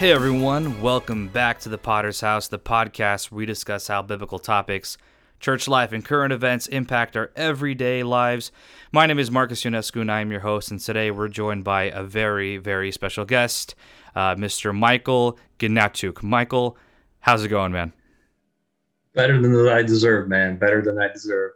Hey everyone, welcome back to the Podders House, the podcast where we discuss how biblical topics, church life, and current events impact our everyday lives. My name is Marcus Ionescu, and I am your host. And today we're joined by a very, very special guest, uh, Mr. Michael Gnatyuk. Michael, how's it going, man? Better than I deserve, man. Better than I deserve.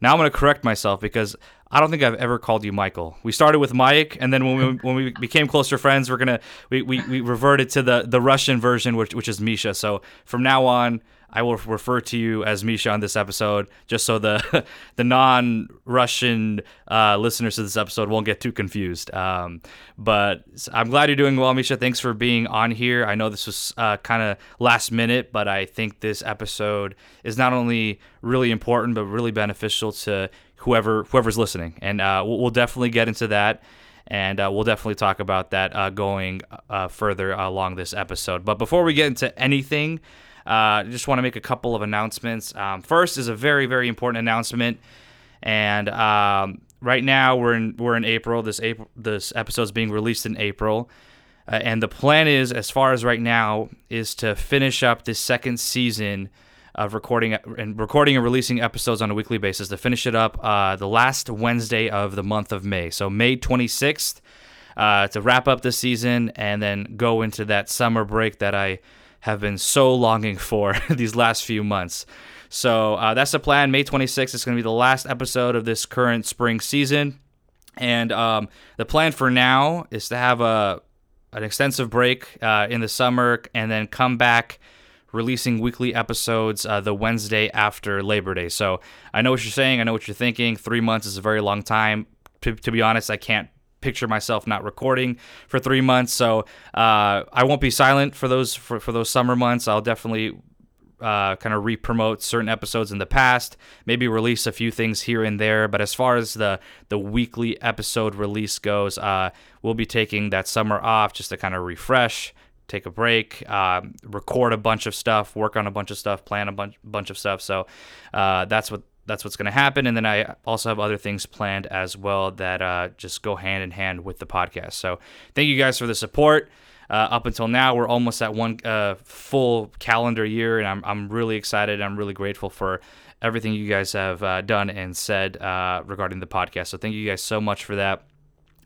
Now I'm going to correct myself because I don't think I've ever called you Michael. We started with Mike, and then when we when we became closer friends, we're gonna we, we, we reverted to the the Russian version, which which is Misha. So from now on, I will refer to you as Misha on this episode, just so the the non Russian uh, listeners to this episode won't get too confused. Um, but I'm glad you're doing well, Misha. Thanks for being on here. I know this was uh, kind of last minute, but I think this episode is not only really important but really beneficial to whoever whoever's listening, and uh, we'll, definitely get into that. And uh, we'll definitely talk about that uh, going uh, further along this episode. But before we get into anything, I uh, just want to make a couple of announcements. Um, first is a very, very important announcement, and um, right now we're in we're in April. This April this episode is being released in April, uh, and the plan is, as far as right now, is to finish up this second season of recording and recording and releasing episodes on a weekly basis. To finish it up, uh, the last Wednesday of the month of May, so May twenty sixth. Uh, to wrap up the season and then go into that summer break that I have been so longing for these last few months. So uh, that's the plan. May 26th is going to be the last episode of this current spring season. And um, the plan for now is to have a an extensive break uh, in the summer and then come back releasing weekly episodes uh, the Wednesday after Labor Day. So I know what you're saying. I know what you're thinking. Three months is a very long time. To, to be honest, I can't picture myself not recording for three months. So uh, I won't be silent for those for, for those summer months. I'll definitely uh, kind of re-promote certain episodes in the past, maybe release a few things here and there. But as far as the the weekly episode release goes, uh, we'll be taking that summer off just to kind of refresh, take a break, um, record a bunch of stuff, work on a bunch of stuff, plan a bunch bunch of stuff. So uh, that's what that's what's going to happen. And then I also have other things planned as well that uh, just go hand in hand with the podcast. So thank you guys for the support. Uh, up until now, we're almost at one uh, full calendar year, and I'm, I'm really excited. I'm really grateful for everything you guys have uh, done and said uh, regarding the podcast. So thank you guys so much for that.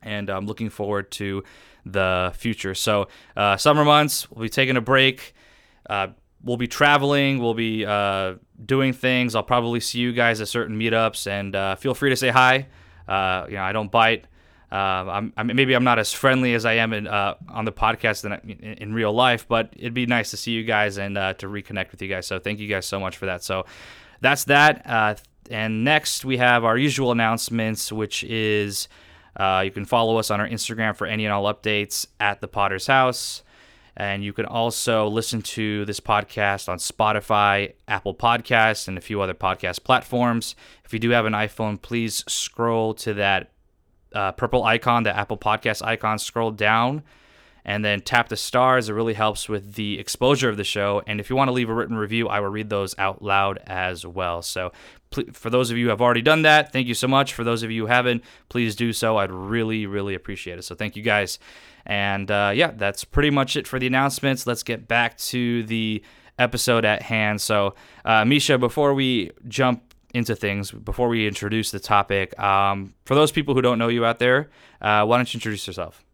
And I'm looking forward to the future. So, uh, summer months, we'll be taking a break we'll be traveling. We'll be uh, doing things. I'll probably see you guys at certain meetups, and uh, feel free to say hi. Uh, you know, I don't bite. Uh, I'm, I mean, maybe I'm not as friendly as I am in, uh, on the podcast than in, in, real life, but it'd be nice to see you guys and uh, to reconnect with you guys. So thank you guys so much for that. So that's that. and next we have our usual announcements, which is you can follow us on our Instagram for any and all updates at the Podders House. And you can also listen to this podcast on Spotify, Apple Podcasts, and a few other podcast platforms. If you do have an iPhone, please scroll to that uh, purple icon, the Apple Podcast icon, scroll down and then tap the stars. It really helps with the exposure of the show. And if you want to leave a written review, I will read those out loud as well. So, for those of you who have already done that, thank you so much. For those of you who haven't, please do so. I'd really, really appreciate it. So, thank you guys. And uh, yeah, that's pretty much it for the announcements. Let's get back to the episode at hand. So, uh, Misha, before we jump into things, before we introduce the topic, um, for those people who don't know you out there, uh, why don't you introduce yourself?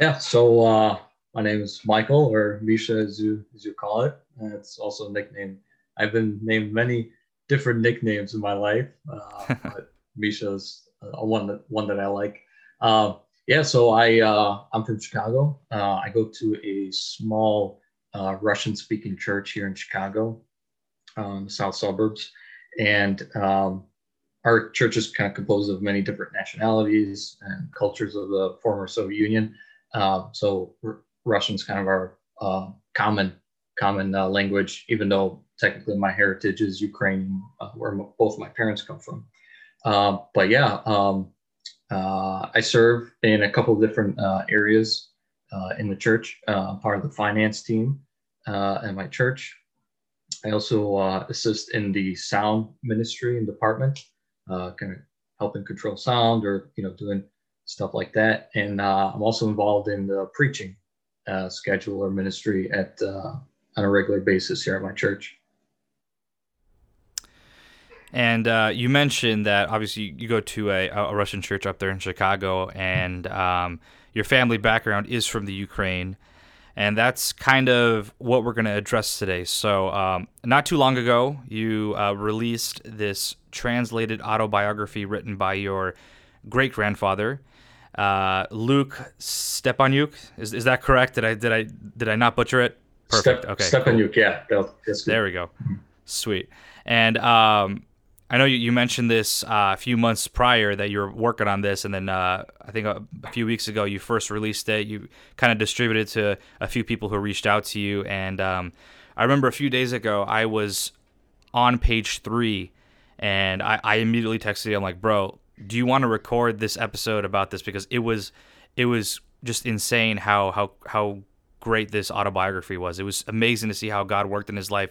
Yeah, so uh, my name is Michael, or Misha, as you as you call it. it's also a nickname. I've been named many different nicknames in my life, uh, but Misha is uh, one that one that I like. Uh, yeah, so I uh, I'm from Chicago. Uh, I go to a small uh, Russian-speaking church here in Chicago, um, south suburbs, and um, our church is kind of composed of many different nationalities and cultures of the former Soviet Union. Uh, so R- Russian's kind of our uh, common common uh, language, even though technically my heritage is Ukrainian, where m- both my parents come from. but yeah. Um, uh, I serve in a couple of different uh, areas uh, in the church, uh, part of the finance team uh, at my church. I also uh, assist in the sound ministry and department, kind of helping control sound or you know doing stuff like that. And I'm also involved in the preaching uh, schedule or ministry at uh, on a regular basis here at my church. And uh, you mentioned that obviously you go to a, a Russian church up there in Chicago, and um, your family background is from the Ukraine. And that's kind of what we're going to address today. So, um, not too long ago, you uh, released this translated autobiography written by your great grandfather, uh, Luke Stepanyuk. Is, is that correct? Did I did I did I not butcher it? Perfect. Step, okay. Stepanyuk, cool. yeah. There we go. Sweet. And um, I know you, you mentioned this uh, a few months prior that you were working on this, and then uh, I think a, a, few weeks ago you first released it. You kind of distributed it to a few people who reached out to you, and um, I remember a few days ago I was on page three, and I, I immediately texted you. I'm like, bro, do you want to record this episode about this because it was it was just insane how how how great this autobiography was. It was amazing to see how God worked in his life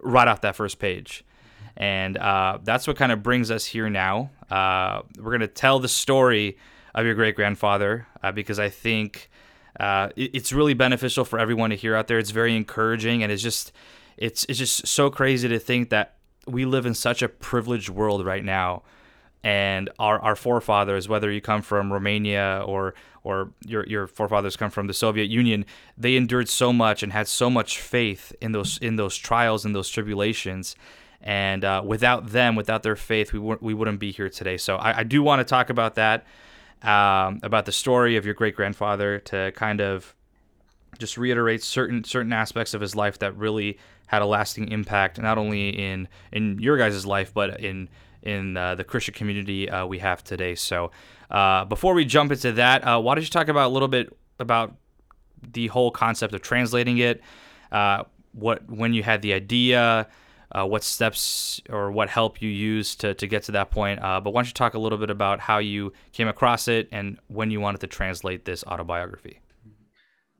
right off that first page. And uh, that's what kind of brings us here now. Uh, we're going to tell the story of your great grandfather uh, because I think uh, it, it's really beneficial for everyone to hear out there. It's very encouraging, and it's just it's it's just so crazy to think that we live in such a privileged world right now. And our, our forefathers, whether you come from Romania or or your your forefathers come from the Soviet Union, they endured so much and had so much faith in those in those trials and those tribulations and uh, without them, without their faith, we, w- we wouldn't be here today. So I, I do want to talk about that, um, about the story of your great grandfather, to kind of just reiterate certain certain aspects of his life that really had a lasting impact, not only in in your guys' life, but in in uh, the Christian community uh, we have today. So uh, before we jump into that, uh, why don't you talk about a little bit about the whole concept of translating it? Uh, what when you had the idea? Uh, what steps or what help you used to, to get to that point. Uh, but why don't you talk a little bit about how you came across it and when you wanted to translate this autobiography?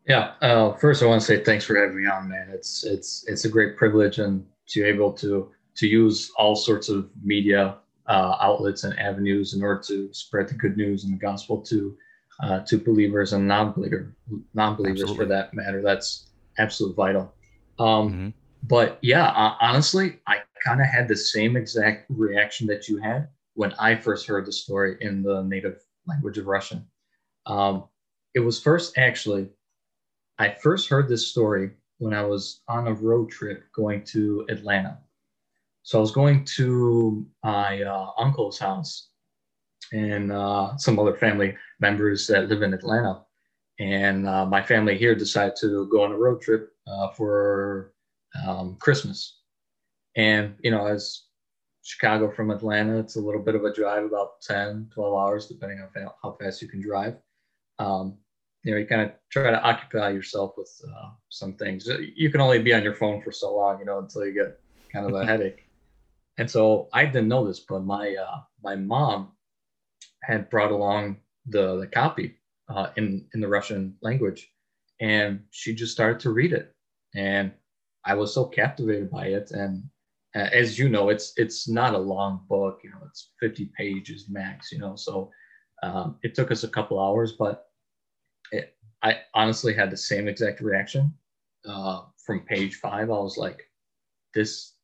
Yeah. Uh, first, I want to say thanks for having me on, man. It's it's it's a great privilege and to be able to to use all sorts of media uh, outlets and avenues in order to spread the good news and the gospel to uh, to believers and non-believer non-believers Absolutely. for that matter. That's absolutely vital. Um, mm-hmm but yeah, uh, honestly, I kind of had the same exact reaction that you had when I first heard the story in the native language of Russian. Um, it was first actually, I first heard this story when I was on a road trip going to Atlanta. So I was going to my uh, uncle's house and uh, some other family members that live in Atlanta. And uh, my family here decided to go on a road trip uh, for um, Christmas. And, you know, as Chicago from Atlanta, it's a little bit of a drive, about 10, 12 hours, depending on how, how fast you can drive. Um, you know, you kind of try to occupy yourself with uh, some things. You can only be on your phone for so long, you know, until you get kind of a headache. And so I didn't know this, but my uh, my mom had brought along the the copy uh, in in the Russian language, and she just started to read it. And I was so captivated by it. And uh, as you know, it's it's not a long book. You know, it's 50 pages max. You know, so um, it took us a couple hours, but it, I honestly had the same exact reaction uh, from page five. I was like, this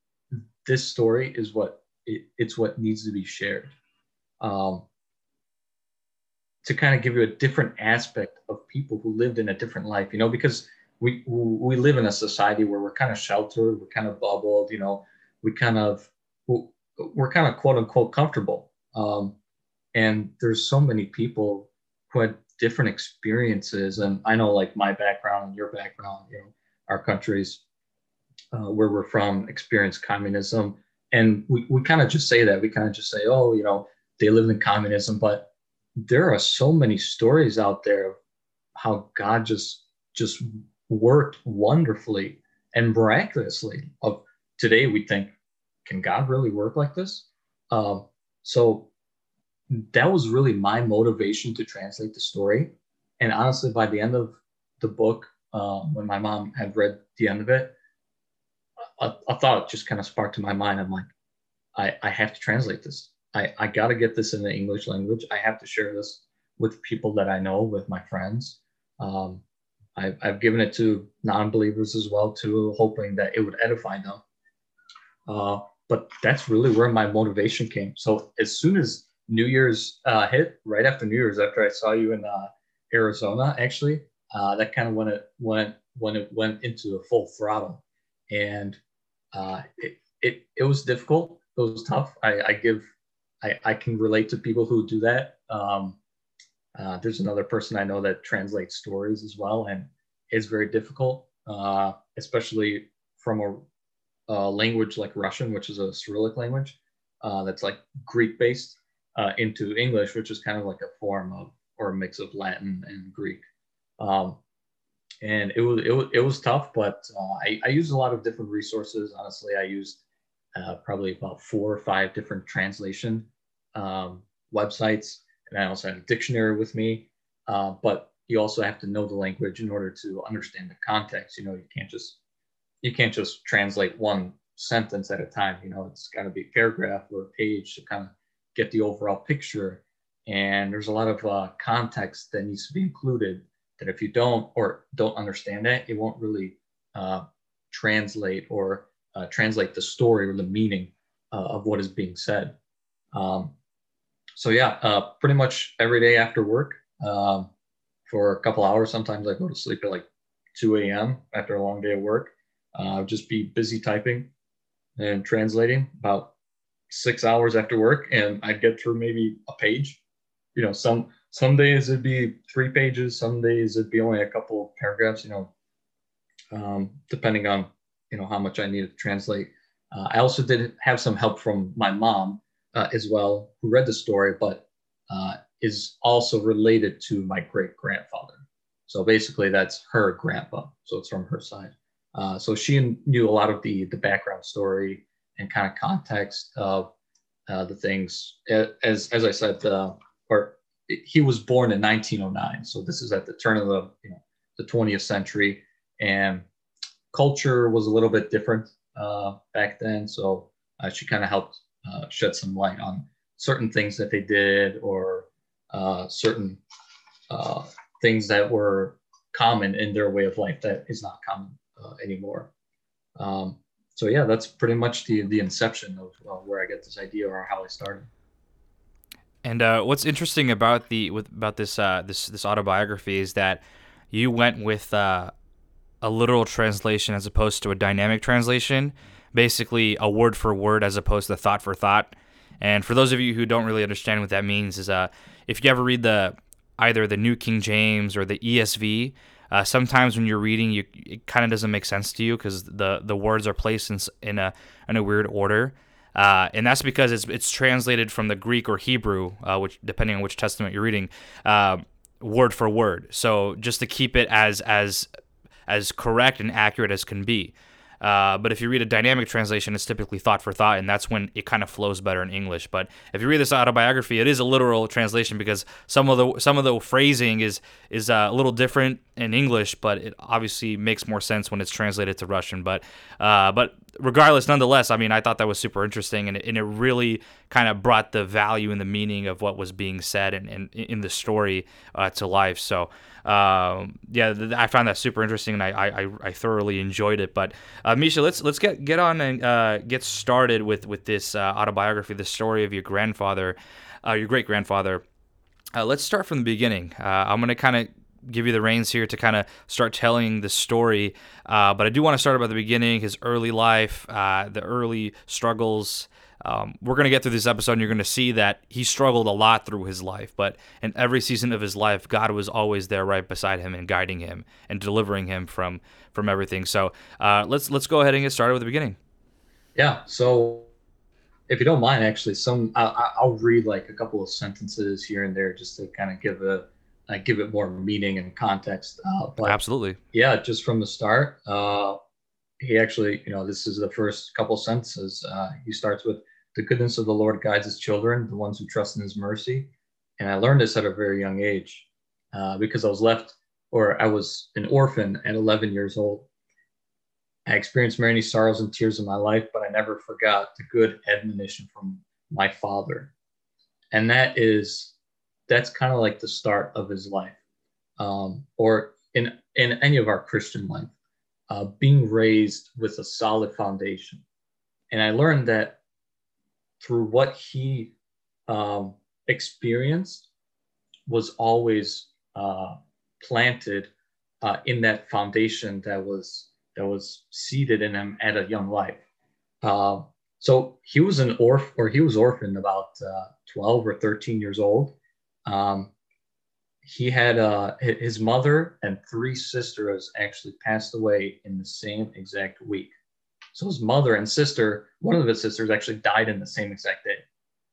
this story is what it, it's what needs to be shared. Um, to kind of give you a different aspect of people who lived in a different life, you know, because we we live in a society where we're kind of sheltered, we're kind of bubbled, you know, we kind of we're kind of quote unquote comfortable. Um, and there's so many people who had different experiences, and I know like my background and your background, you know, our countries uh, where we're from experienced communism, and we we kind of just say that we kind of just say, oh, you know, they lived in communism, but there are so many stories out there of how God just just worked wonderfully and miraculously. Of today, we think, can God really work like this? Um, so that was really my motivation to translate the story. And honestly, by the end of the book, um, when my mom had read the end of it, a, a thought just kind of sparked in my mind. I'm like, I, I have to translate this. I, I got to get this in the English language. I have to share this with people that I know, with my friends. Um, I've, I've given it to non-believers as well too, hoping that it would edify them. Uh, but that's really where my motivation came. So as soon as New Year's uh, hit, right after New Year's, after I saw you in uh, Arizona, actually, uh, that kind of when it went when it went into a full throttle, and uh, it, it it was difficult. It was tough. I, I give I, I can relate to people who do that. Um, uh, there's another person I know that translates stories as well, and it's very difficult, uh, especially from a, a, language like Russian, which is a Cyrillic language uh, that's like Greek based, uh, into English, which is kind of like a form of or a mix of Latin and Greek. Um, and it was, it was it was tough, but uh, I, I used a lot of different resources. Honestly, I used uh, probably about four or five different translation um, websites and I also had a dictionary with me. Uh, but you also have to know the language in order to understand the context. You know, you can't just you can't just translate one sentence at a time. You know, it's got to be a paragraph or a page to kind of get the overall picture. And there's a lot of uh, context that needs to be included. That if you don't or don't understand it, it won't really uh, translate or uh, translate the story or the meaning uh, of what is being said. Um, so yeah, uh, pretty much every day after work um, for a couple hours. Sometimes I go to sleep at like 2 a.m. after a long day of work. Uh, just be busy typing and translating about six hours after work, and I'd get through maybe a page. You know, some some days it'd be three pages, some days it'd be only a couple paragraphs. You know, um, depending on you know how much I needed to translate. Uh, I also did have some help from my mom uh, as well, who read the story, but uh, is also related to my great grandfather. So basically, that's her grandpa. So it's from her side. Uh, so she knew a lot of the the background story and kind of context of uh, the things. As as I said, uh, or he was born in 1909. So this is at the turn of the you know the 20th century, and culture was a little bit different uh, back then. So she kind of helped uh, shed some light on certain things that they did or uh, certain uh, things that were common in their way of life that is not common uh, anymore. Um, so yeah, that's pretty much the the inception of uh, where I get this idea or how I started. And what's interesting about the with about this this this autobiography is that you went with a literal translation as opposed to a dynamic translation basically a word for word as opposed to thought for thought. And for those of you who don't really understand what that means, is uh, if you ever read the either the New King James or the ESV, uh, sometimes when you're reading, you it kind of doesn't make sense to you because the the words are placed in in a in a weird order. Uh, and that's because it's it's translated from the Greek or Hebrew, uh, which depending on which testament you're reading, uh, word for word. So just to keep it as as as correct and accurate as can be. Uh, but if you read a dynamic translation, it's typically thought for thought, and that's when it kind of flows better in English. But if you read this autobiography, it is a literal translation because some of the some of the phrasing is is uh, a little different in English, but it obviously makes more sense when it's translated to Russian. But uh, but regardless, nonetheless, I mean, I thought that was super interesting, and it, and it really kind of brought the value and the meaning of what was being said and, and in the story uh, to life. So um, yeah, th- I found that super interesting, and I, I, I thoroughly enjoyed it. But uh, Misha, let's let's get get on and uh, get started with with this uh, autobiography, the story of your grandfather, uh, your great grandfather. Let's start from the beginning. I'm gonna kind of give you the reins here to kind of start telling the story. Uh, but I do want to start about the beginning, his early life, uh, the early struggles, um, we're going to get through this episode and you're going to see that he struggled a lot through his life, but in every season of his life, God was always there right beside him and guiding him and delivering him from from everything. So uh, let's let's go ahead and get started with the beginning. Yeah. So if you don't mind, actually, some I, will read like a couple of sentences here and there just to kind of give a uh, give it more meaning and context. Uh, but Absolutely. Yeah, just from the start, uh, he actually, you know, this is the first couple sentences. Uh, he starts with, the goodness of the Lord guides his children, the ones who trust in his mercy. And I learned this at a very young age uh, because I was left, or I was an orphan at 11 years old. I experienced many sorrows and tears in my life, but I never forgot the good admonition from my father. And that is, that's kind of like the start of his life. Um, or in in any of our Christian life, uh, being raised with a solid foundation. And I learned that through what he um, experienced was always uh, planted uh, in that foundation that was that was seeded in him at a young life. Uh, so he was an orphan, or he was orphaned about uh, 12 or 13 years old. Um, he had uh, his mother and three sisters actually passed away in the same exact week. So his mother and sister, one of his sisters actually died in the same exact day.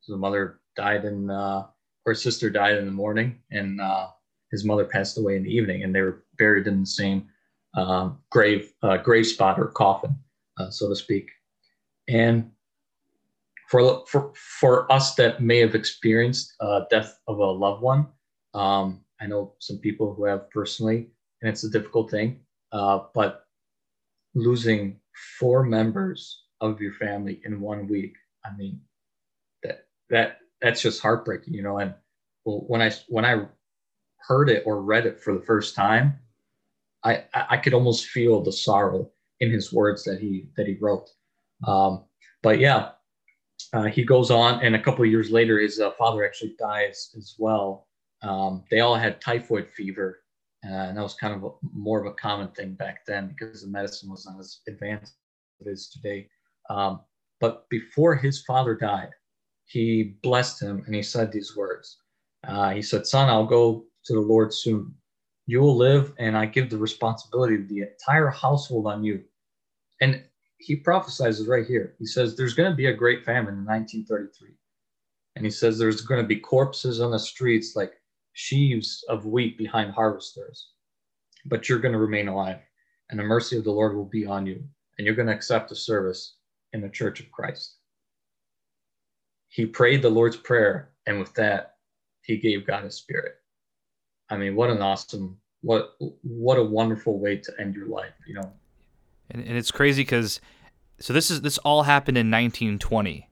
So the mother died in, uh, or sister died in the morning, and uh, his mother passed away in the evening, and they were buried in the same um, grave uh, grave spot or coffin, uh, so to speak. And for for for us that may have experienced uh, death of a loved one, um, I know some people who have personally, and it's a difficult thing. Uh, but losing four members of your family in one week, I mean, that that that's just heartbreaking, you know. And when I when I heard it or read it for the first time, I I could almost feel the sorrow in his words that he that he wrote. Um, but yeah, uh, he goes on, and a couple of years later, his uh, father actually dies as well. Um, they all had typhoid fever, uh, and that was kind of a, more of a common thing back then because the medicine was not as advanced as it is today. Um, but before his father died, he blessed him and he said these words. Uh, he said, "Son, I'll go to the Lord soon. You will live, and I give the responsibility of the entire household on you." And he prophesies right here. He says there's going to be a great famine in 1933. And he says there's going to be corpses on the streets like sheaves of wheat behind harvesters. But you're going to remain alive, and the mercy of the Lord will be on you, and you're going to accept the service in the church of Christ. He prayed the Lord's Prayer, and with that, he gave God his spirit. I mean, what an awesome, what what a wonderful way to end your life, you know, and, and it's crazy because so this is this all happened in 1920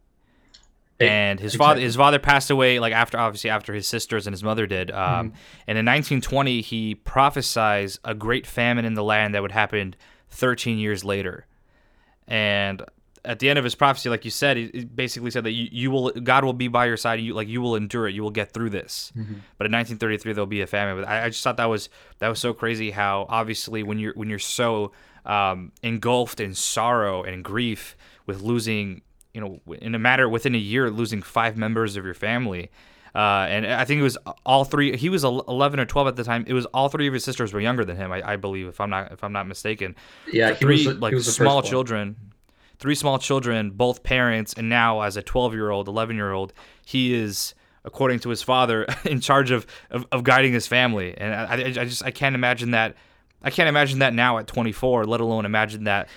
and his exactly. father his father passed away like after obviously after his sisters and his mother did um, mm-hmm. and in 1920 he prophesies a great famine in the land that would happen 13 years later and at the end of his prophecy like you said he basically said that you, you will god will be by your side you like you will endure it you will get through this mm-hmm. but in 1933 there'll be a famine but I, I just thought that was that was so crazy how obviously when you're when you're so um, engulfed in sorrow and grief with losing, you know, in a matter within a year, losing five members of your family. Uh, and I think it was all three. He was 11 or 12 at the time. It was all three of his sisters were younger than him, I, I believe, if I'm not if I'm not mistaken. Yeah, three was, like small children, three small children, both parents, and now as a 12 year old, 11 year old, he is according to his father in charge of, of, of guiding his family. And I, I just I can't imagine that I can't imagine that now at 24, let alone imagine that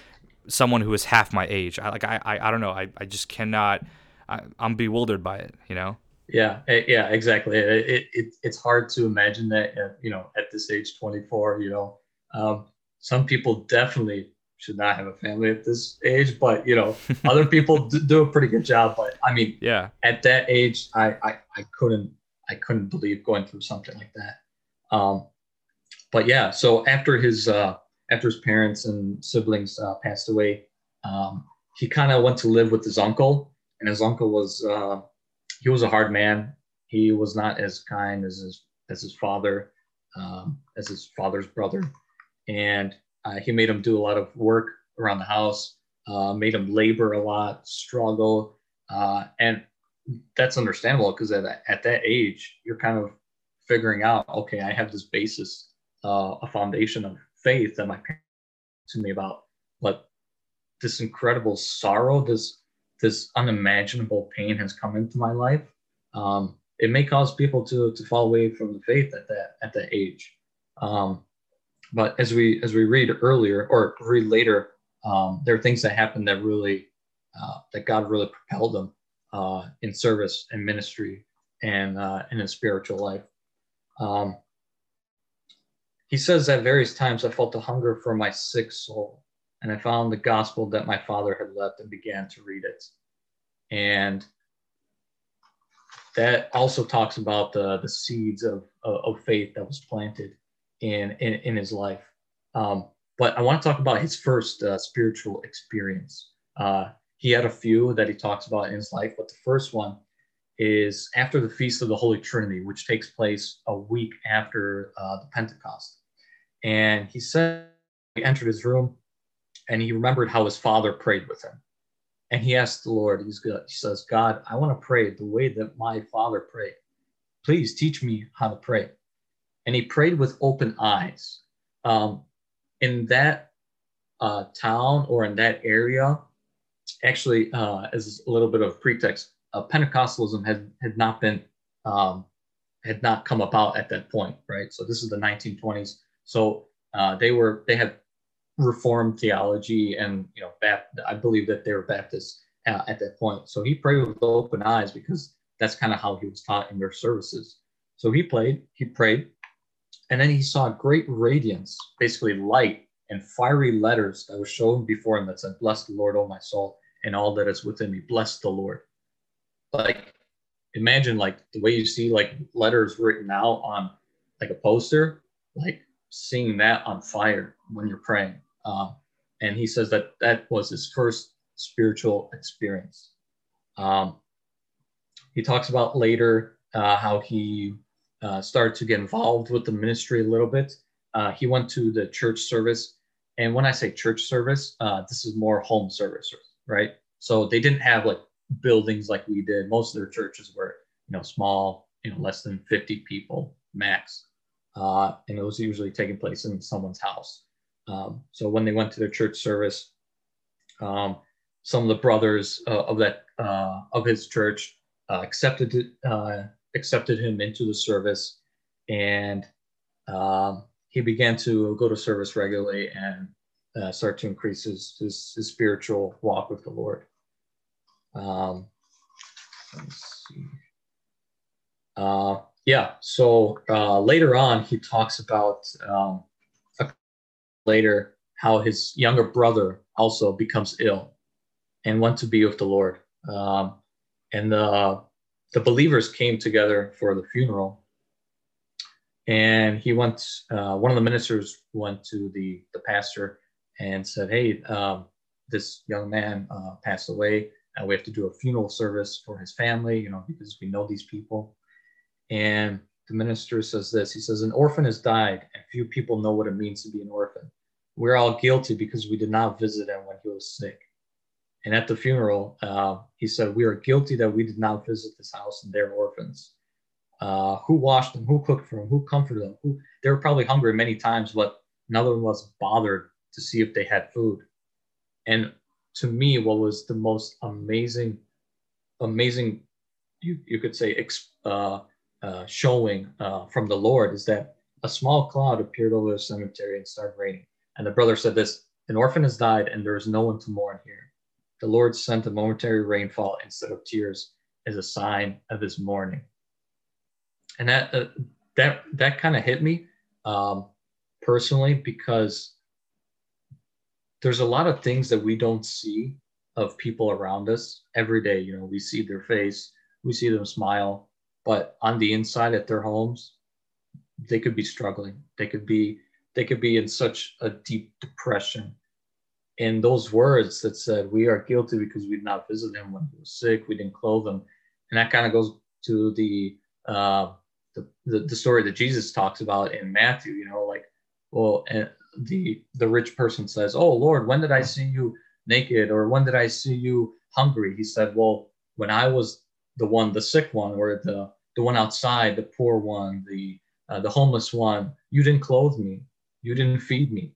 someone who is half my age. I like I I, I don't know. I, I just cannot. I, am bewildered by it. You know. Yeah, eh, yeah, exactly. It, it it's hard to imagine that at, you know at this age, 24. You know, um, some people definitely should not have a family at this age, but you know, other people do a pretty good job. But I mean, yeah, at that age, I I, I couldn't I couldn't believe going through something like that. Um, but yeah, so after his uh, after his parents and siblings uh, passed away, um, he kind of went to live with his uncle, and his uncle was uh, he was a hard man. He was not as kind as his as his father, um, as his father's brother, and uh, he made him do a lot of work around the house, uh, made him labor a lot, struggle, uh, and that's understandable because at, at that age you're kind of figuring out, okay, I have this basis uh, a foundation of faith that my parents to me about. But this incredible sorrow this this unimaginable pain has come into my life. Um, it may cause people to to fall away from the faith at that at that age. Um, but as we as we read earlier or read later um, there are things that happen that really uh, that god really propelled them uh, in service and ministry and uh, in his spiritual life. Um, he says at various times, I felt a hunger for my sick soul, and I found the gospel that my father had left and began to read it. And that also talks about the, the seeds of, of faith that was planted in in, in his life. Um, but I want to talk about his first uh, spiritual experience. Uh, he had a few that he talks about in his life, but the first one is after the Feast of the Holy Trinity, which takes place a week after uh, the Pentecost. And he said he entered his room and he remembered how his father prayed with him. And he asked the Lord, he's good. He says, God, I want to pray the way that my father prayed. Please teach me how to pray. And he prayed with open eyes. Um, in that uh, town or in that area, actually, uh, as a little bit of pretext, uh, Pentecostalism had had not been um, had not come about at that point, right? So this is the 1920s. So uh, they were they had Reformed theology, and you know, I believe that they were Baptists uh, at that point. So he prayed with open eyes because that's kind of how he was taught in their services. So he played, he prayed, and then he saw great radiance, basically light and fiery letters that were shown before him that said, "Bless the Lord, O my soul, and all that is within me. Bless the Lord." Like, imagine like the way you see like letters written out on like a poster, like seeing that on fire when you're praying. Um, and he says that that was his first spiritual experience. Um, he talks about later uh, how he uh, started to get involved with the ministry a little bit. Uh, he went to the church service. And when I say church service, uh, this is more home service, right? So they didn't have like buildings like we did. Most of their churches were, you know, small, you know, less than 50 people max. Uh, and it was usually taking place in someone's house. Um, so when they went to their church service, um, some of the brothers uh, of that uh, of his church uh, accepted uh, accepted him into the service, and um, he began to go to service regularly and uh, start to increase his, his, his spiritual walk with the Lord. Um, let's see. Yeah, so uh, later on, he talks about um, later how his younger brother also becomes ill and went to be with the Lord. Um, and the, the believers came together for the funeral. And he went, uh, one of the ministers went to the, the pastor and said, Hey, um, this young man uh, passed away. And we have to do a funeral service for his family, you know, because we know these people. And the minister says this He says, An orphan has died, and few people know what it means to be an orphan. We're all guilty because we did not visit him when he was sick. And at the funeral, uh, he said, We are guilty that we did not visit this house and their orphans. Uh, who washed them? Who cooked for them? Who comforted them? Who they were probably hungry many times, but none of them was bothered to see if they had food. And to me, what was the most amazing, amazing, you, you could say, uh, uh, showing uh, from the Lord is that a small cloud appeared over the cemetery and started raining. And the brother said this An orphan has died, and there is no one to mourn here. The Lord sent a momentary rainfall instead of tears as a sign of his mourning. And that, uh, that, that kind of hit me um, personally because there's a lot of things that we don't see of people around us every day. You know, we see their face, we see them smile, but on the inside at their homes, they could be struggling. They could be they could be in such a deep depression. And those words that said, "We are guilty because we did not visit him when he was sick. We didn't clothe him," and that kind of goes to the, uh, the the the story that Jesus talks about in Matthew. You know, like, well, and the the rich person says, "Oh Lord, when did I see you naked, or when did I see you hungry?" He said, "Well, when I was the one, the sick one, or the the one outside, the poor one, the uh, the homeless one, you didn't clothe me, you didn't feed me."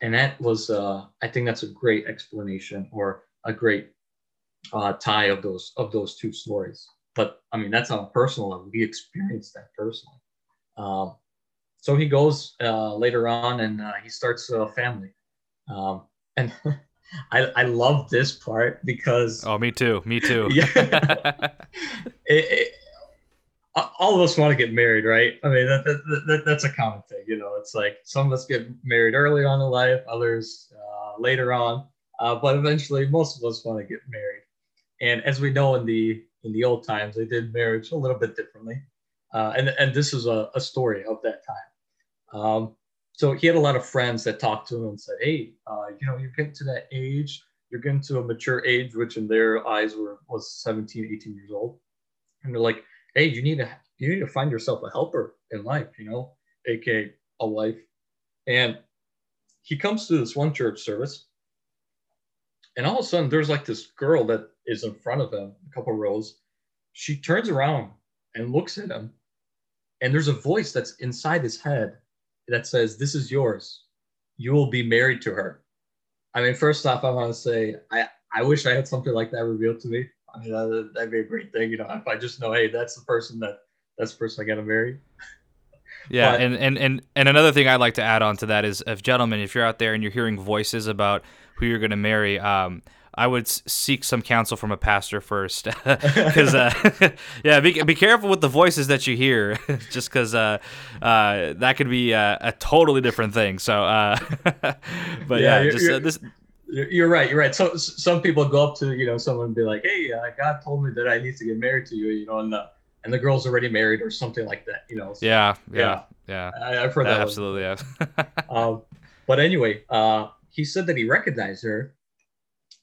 And that was, uh, I think, that's a great explanation or a great uh, tie of those of those two stories. But I mean, that's on a personal level. We experienced that personally. Um, so he goes uh, later on and uh, he starts a family. Um, and I, I love this part because. Oh, me too. Me too. yeah. it, it, all of us want to get married, right? I mean, that, that, that, that's a common thing. You know, it's like some of us get married early on in life, others uh, later on. Uh, but eventually, most of us want to get married. And as we know in the in the old times, they did marriage a little bit differently. Uh, and and this is a, a story of that time. Um, so he had a lot of friends that talked to him and said, "Hey, uh, you know, you're getting to that age. You're getting to a mature age, which in their eyes were was 17, 18 years old." And they're like, "Hey, you need to you need to find yourself a helper in life, you know, aka a wife." And he comes to this one church service, and all of a sudden, there's like this girl that is in front of him, a couple rows. She turns around and looks at him, and there's a voice that's inside his head that says, This is yours. You will be married to her. I mean, first off, I want to say, I, I wish I had something like that revealed to me. I mean, that, that'd be a great thing, you know, if I just know, hey, that's the person that that's the person I got to marry. Yeah, but, and, and and and another thing I'd like to add on to that is, if gentlemen, if you're out there and you're hearing voices about who you're going to marry, um, I would seek some counsel from a pastor first, because uh, yeah, be, be careful with the voices that you hear, just because uh, uh, that could be a, a, totally different thing. So, uh, but yeah, yeah just uh, this. You're right. You're right. So some people go up to you know someone and be like, "Hey, uh, God told me that I need to get married to you," you know, and the and the girl's already married or something like that. You know. So, yeah, yeah, yeah. I, have heard that. Absolutely, yeah. um, but anyway, uh, he said that he recognized her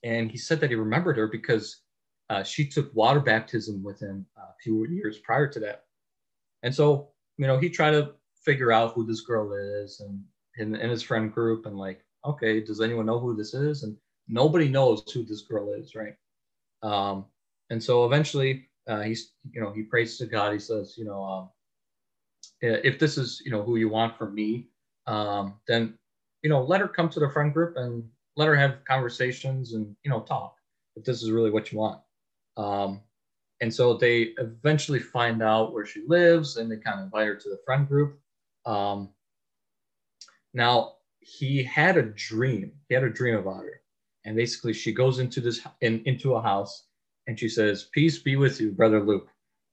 and he said that he remembered her because uh, she took water baptism with him a few years prior to that. And so, you know, he tried to figure out who this girl is and in, in his friend group and like, okay, does anyone know who this is? And nobody knows who this girl is, right? Um, and so eventually, uh, he's, you know, he prays to God. He says, you know, um, if this is, you know, who you want from me, um, then, you know, let her come to the friend group and let her have conversations and you know talk if this is really what you want um, and so they eventually find out where she lives and they kind of invite her to the friend group um, now he had a dream he had a dream about her and basically she goes into this in, into a house and she says peace be with you brother luke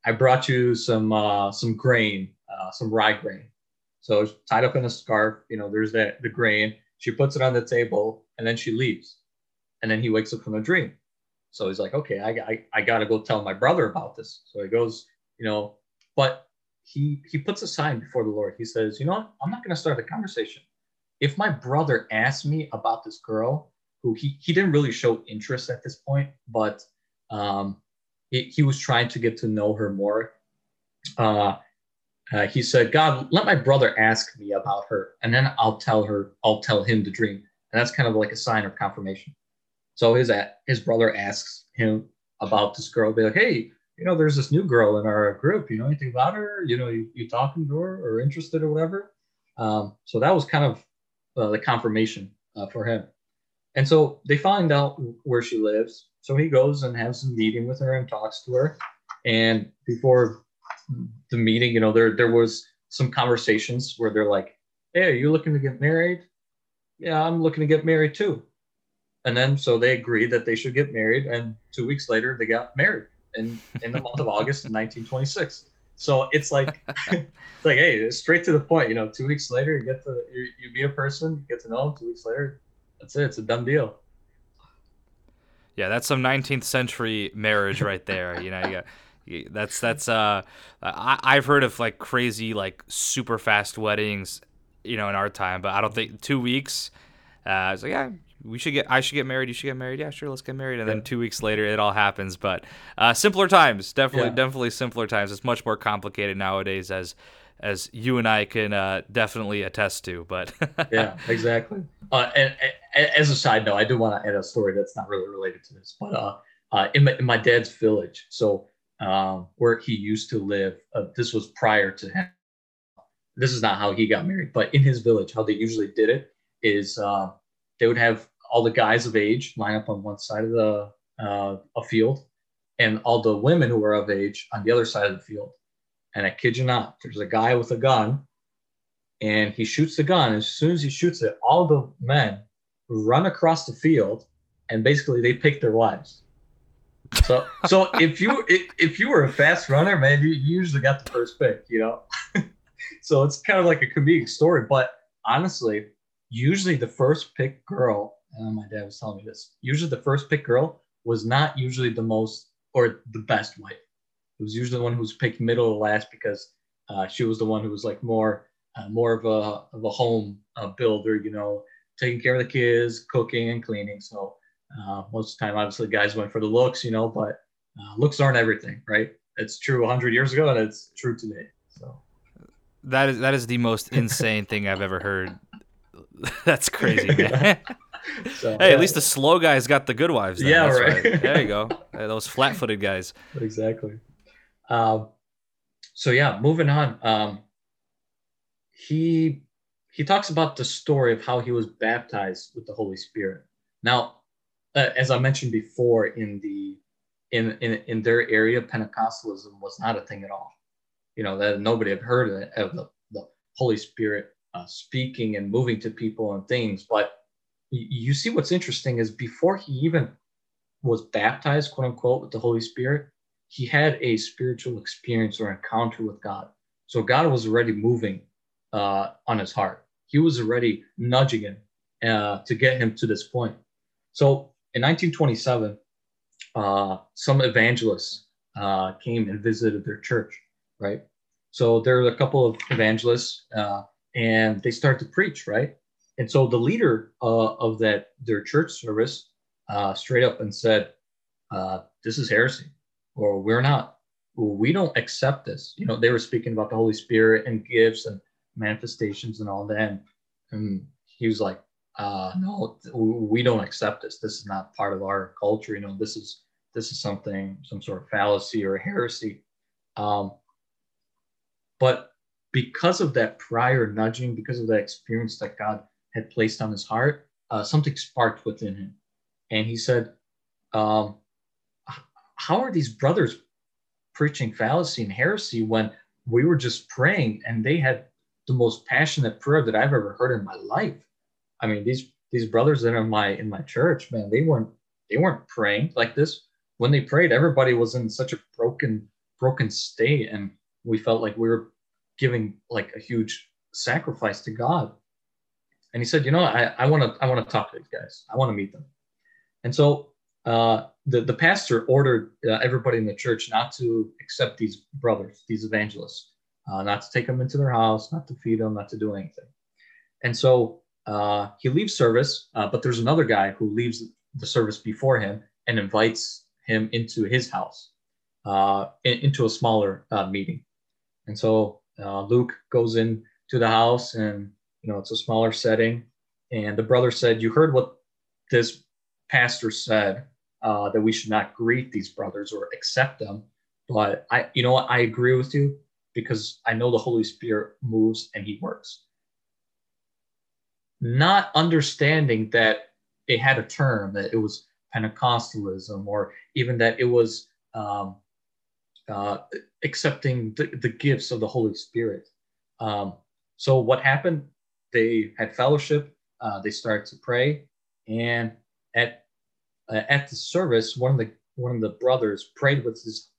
i brought you some uh, some grain uh, some rye grain so tied up in a scarf you know there's that the grain she puts it on the table and then she leaves. And then he wakes up from a dream. So he's like, okay, I, I, I got to go tell my brother about this. So he goes, you know, but he he puts a sign before the Lord. He says, you know what? I'm not going to start a conversation. If my brother asked me about this girl, who he, he didn't really show interest at this point, but um, he, he was trying to get to know her more. Uh, uh, he said, God, let my brother ask me about her, and then I'll tell her, I'll tell him the dream. And that's kind of like a sign of confirmation. So his his brother asks him about this girl, be like, hey, you know, there's this new girl in our group. You know anything about her? You know, you, you talking to her or interested or whatever? Um, so that was kind of uh, the confirmation uh, for him. And so they find out where she lives. So he goes and has a meeting with her and talks to her. And before the meeting, you know, there there was some conversations where they're like, "Hey, are you looking to get married?" Yeah, I'm looking to get married too. And then so they agreed that they should get married, and two weeks later they got married in in the month of August in 1926. So it's like it's like hey, straight to the point. You know, two weeks later you get to you, you meet a person, you get to know them. Two weeks later, that's it. It's a done deal. Yeah, that's some 19th century marriage right there. You know, you got that's that's uh, I, I've heard of like crazy like super fast weddings, you know, in our time, but I don't think two weeks. Uh, I was like, yeah, we should get I should get married. You should get married. Yeah, sure, let's get married. And yeah. then two weeks later, it all happens. But uh, simpler times, definitely, yeah. definitely simpler times. It's much more complicated nowadays, as as you and I can uh, definitely attest to. But yeah, exactly. Uh, and, and, as a side note, I do want to add a story that's not really related to this, but uh, uh, in my in my dad's village, so um, where he used to live. Uh, this was prior to him. This is not how he got married, but in his village, how they usually did it is uh, they would have all the guys of age line up on one side of the uh, a field, and all the women who were of age on the other side of the field. And I kid you not, there's a guy with a gun, and he shoots the gun. As soon as he shoots it, all the men run across the field, and basically they pick their wives. So so if you if you were a fast runner, man, you, usually got the first pick, you know. so it's kind of like a comedic story, but honestly, usually the first pick girl, my dad was telling me this. Usually the first pick girl was not usually the most or the best wife. It was usually the one who was picked middle or last because uh, she was the one who was like more uh, more of a of a home uh, builder. You know, taking care of the kids, cooking and cleaning. So uh, most of the time, obviously, guys went for the looks. You know, but uh, looks aren't everything, right? It's true 100 years ago, and it's true today. So that is that is the most insane thing I've ever heard. That's crazy, man. So, hey, yeah. at least the slow guys got the good wives. Then. Yeah, right. right. There you go. those flat-footed guys. Exactly. Um, so yeah, moving on. Um, he he talks about the story of how he was baptized with the Holy Spirit. Now, uh, as I mentioned before, in the in, in in their area, Pentecostalism was not a thing at all. You know that nobody had heard of, it, of the, the Holy Spirit uh, speaking and moving to people and things. But you see what's interesting is before he even was baptized, quote unquote, with the Holy Spirit, he had a spiritual experience or encounter with God. So God was already moving uh, on his heart. He was already nudging him uh, to get him to this point. So in 1927, uh, some evangelists uh, came and visited their church, right? So there were a couple of evangelists, uh, and they start to preach, right? And so the leader uh, of that their church service uh, straight up and said, uh, "This is heresy, or we're not. We don't accept this." You know, they were speaking about the Holy Spirit and gifts and manifestations and all that. And, and he was like, uh, "No, we don't accept this. This is not part of our culture. You know, this is this is something, some sort of fallacy or heresy." Um, but because of that prior nudging, because of that experience that God had placed on his heart, uh, something sparked within him. And he said, um, How are these brothers preaching fallacy and heresy when we were just praying and they had the most passionate prayer that I've ever heard in my life? I mean, these these brothers that are in my in my church, man, they weren't they weren't praying like this. When they prayed, everybody was in such a broken broken state, and we felt like we were giving like a huge sacrifice to God and he said, you know, I want to I want to talk to these guys. I want to meet them. And so uh, the the pastor ordered uh, everybody in the church not to accept these brothers, these evangelists, uh, not to take them into their house, not to feed them, not to do anything. And so uh, he leaves service, uh, but there's another guy who leaves the service before him and invites him into his house, uh, in, into a smaller meeting. And so Luke goes in to the house and you know, it's a smaller setting. And the brother said, You heard what this pastor said uh, that we should not greet these brothers or accept them. But I, you know what? I agree with you because I know the Holy Spirit moves and he works. Not understanding that it had a term, that it was Pentecostalism, or even that it was um, uh, accepting the, the gifts of the Holy Spirit. Um, so what happened? they had fellowship. Uh, they started to pray, and at uh, at the service, one of the one of the brothers prayed with his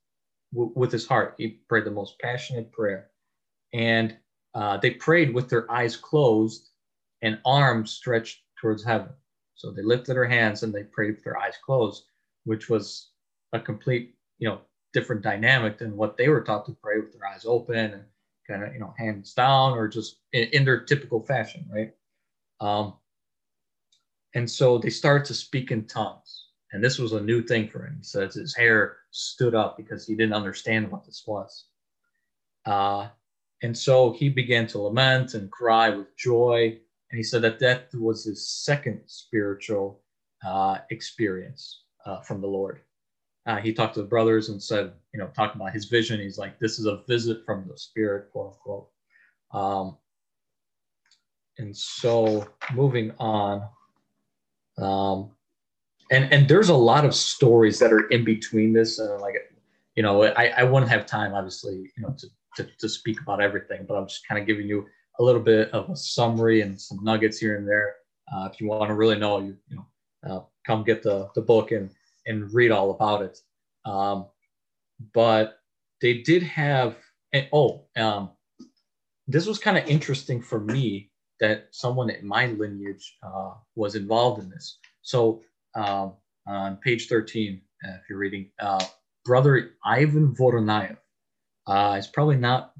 w- with his heart. He prayed the most passionate prayer, and uh, they prayed with their eyes closed and arms stretched towards heaven. So they lifted their hands and they prayed with their eyes closed, which was a complete, you know, different dynamic than what they were taught to pray with their eyes open and kind of you know hands down or just in, in their typical fashion, right? Um, and so they start to speak in tongues, and this was a new thing for him. He says his hair stood up because he didn't understand what this was. Uh, and so he began to lament and cry with joy. And he said that that was his second spiritual uh, experience uh, from the Lord uh, he talked to the brothers and said, you know, talking about his vision. He's like, this is a visit from the spirit, quote unquote. Um, and so moving on, um, and and there's a lot of stories that are in between this, and like, you know, I, I wouldn't have time, obviously, you know, to, to, to speak about everything, but I'm just kind of giving you a little bit of a summary and some nuggets here and there. Uh, if you want to really know, you you know, uh, come get the the book and and read all about it. Um, but they did have, oh, um, this was kind of interesting for me that someone in my lineage uh, was involved in this. So um, on page 13, uh, if you're reading, uh, brother Ivan Voronayev uh, is probably not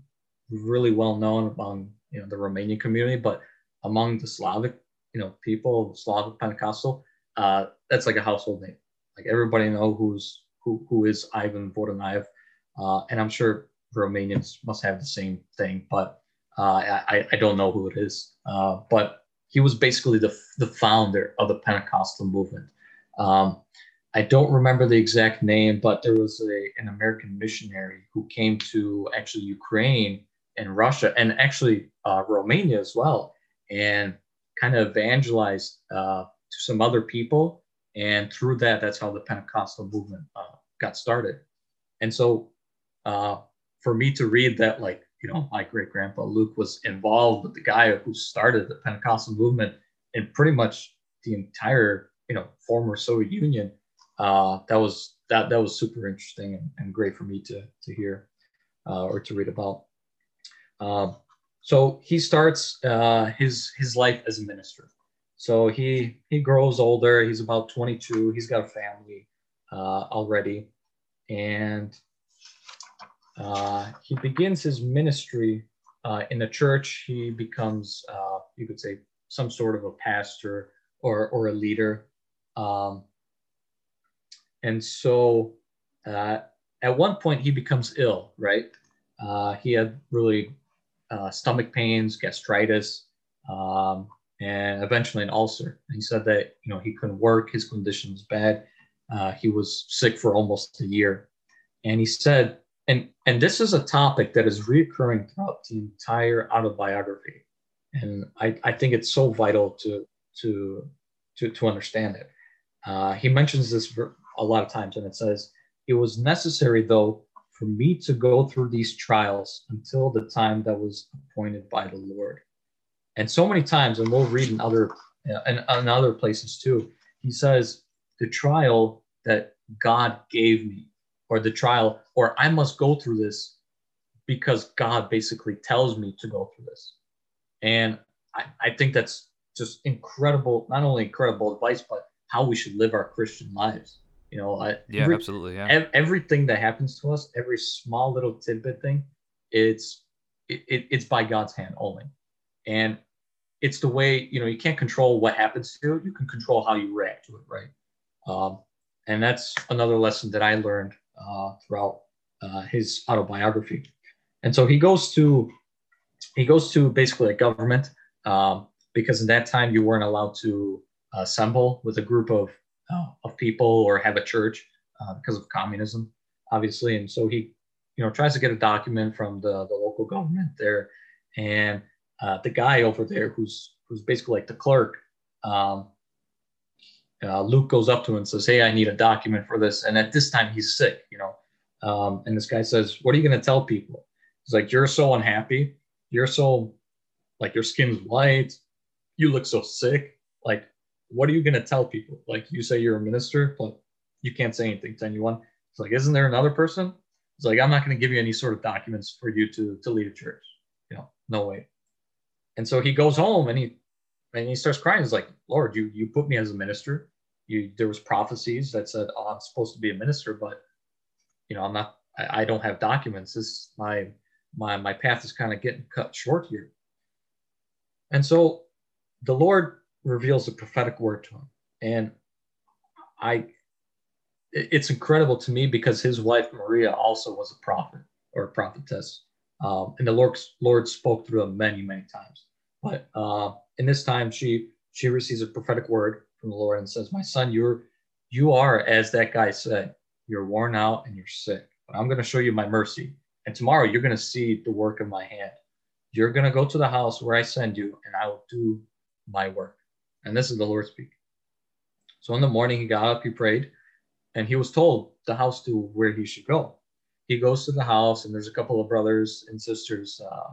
really well known among you know the Romanian community, but among the Slavic you know people Slavic Pentecostal, uh, that's like a household name. Like everybody know who's who who is Ivan Voronayev, uh, and I'm sure Romanians must have the same thing, but uh, I I don't know who it is. Uh, but he was basically the the founder of the Pentecostal movement. Um, I don't remember the exact name, but there was a, an American missionary who came to actually Ukraine and Russia and actually uh, Romania as well, and kind of evangelized uh, to some other people. And through that, that's how the Pentecostal movement uh, got started. And so uh, for me to read that, like, you know, my great grandpa Luke was involved with the guy who started the Pentecostal movement in pretty much the entire, you know, former Soviet Union uh, that was that that was super interesting and, and great for me to to hear uh, or to read about. Um, so he starts uh, his his life as a minister. So he he grows older. He's about 22. He's got a family uh, already, and uh, he begins his ministry uh, in the church. He becomes, uh, you could say, some sort of a pastor or or a leader. Um, and so uh, at one point, he becomes ill, right? Uh, he had really stomach pains, gastritis, um, and eventually an ulcer. He said that you know he couldn't work, his condition was bad. Uh, he was sick for almost a year, and he said, and and this is a topic that is recurring throughout the entire autobiography, and I, I think it's so vital to to to to understand it. Uh, he mentions this a lot of times, and it says, It was necessary, though, for me to go through these trials until the time that was appointed by the Lord. And so many times, and we'll read in other uh, in, in other places too, he says, The trial that God gave me, or the trial, or I must go through this because God basically tells me to go through this. And I, I think that's just incredible, not only incredible advice, but how we should live our Christian lives. You know, I, yeah, every, absolutely, yeah. Ev- everything that happens to us, every small little tidbit thing, it's it, it, it's by God's hand only, and it's the way you know you can't control what happens to you. You can control how you react to it, right? Um, and that's another lesson that I learned uh, throughout uh, his autobiography. And so he goes to he goes to basically a government um, because in that time you weren't allowed to assemble with a group of uh, of people or have a church uh, because of communism, obviously. And so he, you know, tries to get a document from the, the local government there. And uh, the guy over there who's who's basically like the clerk, um, uh, Luke goes up to him and says, "Hey, I need a document for this." And at this time, he's sick, you know. Um, and this guy says, "What are you going to tell people?" He's like, "You're so unhappy. You're so like your skin's white. You look so sick. Like what are you going to tell people? Like you say you're a minister, but you can't say anything to anyone. It's like, isn't there another person? It's like, I'm not going to give you any sort of documents for you to, to lead a church. You know, no way. And so he goes home and he, and he starts crying. He's like, Lord, you, you put me as a minister. You, there was prophecies that said, oh, I'm supposed to be a minister, but you know, I'm not, I, I don't have documents. This, my, my, my path is kind of getting cut short here. And so the Lord reveals a prophetic word to him. And I, it's incredible to me because his wife Maria also was a prophet or a prophetess, um, and the Lord Lord spoke through him many many times. But uh, in this time, she she receives a prophetic word from the Lord and says, "My son, you're you are as that guy said. You're worn out and you're sick. But I'm going to show you my mercy, and tomorrow you're going to see the work of my hand. You're going to go to the house where I send you, and I will do my work." And this is the Lord speak. So in the morning, he got up, he prayed, and he was told the house to where he should go. He goes to the house, and there's a couple of brothers and sisters uh,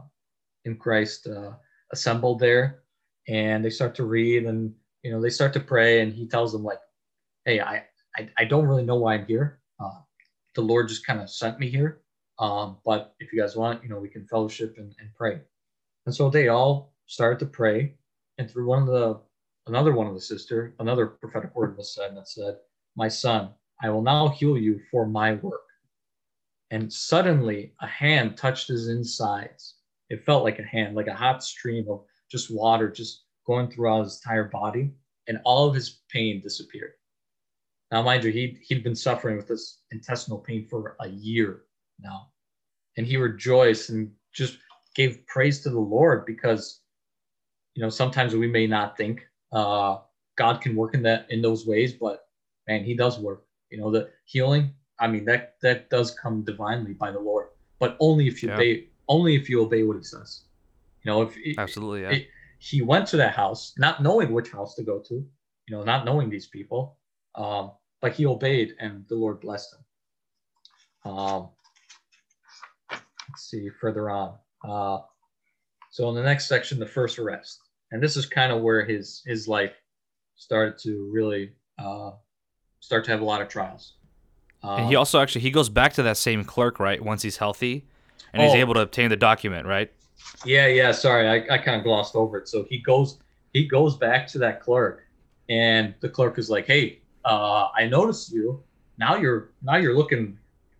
in Christ uh, assembled there, and they start to read, and you know they start to pray, and he tells them like, "Hey, I I, I don't really know why I'm here. Uh, the Lord just kind of sent me here, um, but if you guys want, you know, we can fellowship and, and pray." And so they all started to pray, and through one of the another one of the sister, another prophetic word was said that said, My son, I will now heal you for my work. And suddenly a hand touched his insides, it felt like a hand, like a hot stream of just water just going throughout his entire body, and all of his pain disappeared. Now, mind you, he he'd been suffering with this intestinal pain for a year now, and he rejoiced and just gave praise to the Lord because, you know, sometimes we may not think uh, God can work in that in those ways, but man, He does work. You know, the healing. I mean, that that does come divinely by the Lord, but only if you yeah. obey. Only if you obey what He says. You know, if absolutely, yeah. It, he went to that house, not knowing which house to go to. You know, not knowing these people. Um, but he obeyed, and the Lord blessed him. Um, let's see further on. Uh, so in the next section, the first arrest, and this is kind of where his his life started to really uh, start to have a lot of trials. Um, and he um, also actually he goes back to that same clerk right once he's healthy, and oh, he's able to obtain the document right. Yeah, yeah. Sorry, I, I kind of glossed over it. So he goes he goes back to that clerk, and the clerk is like, "Hey, uh, I noticed you. Now you're now you're looking,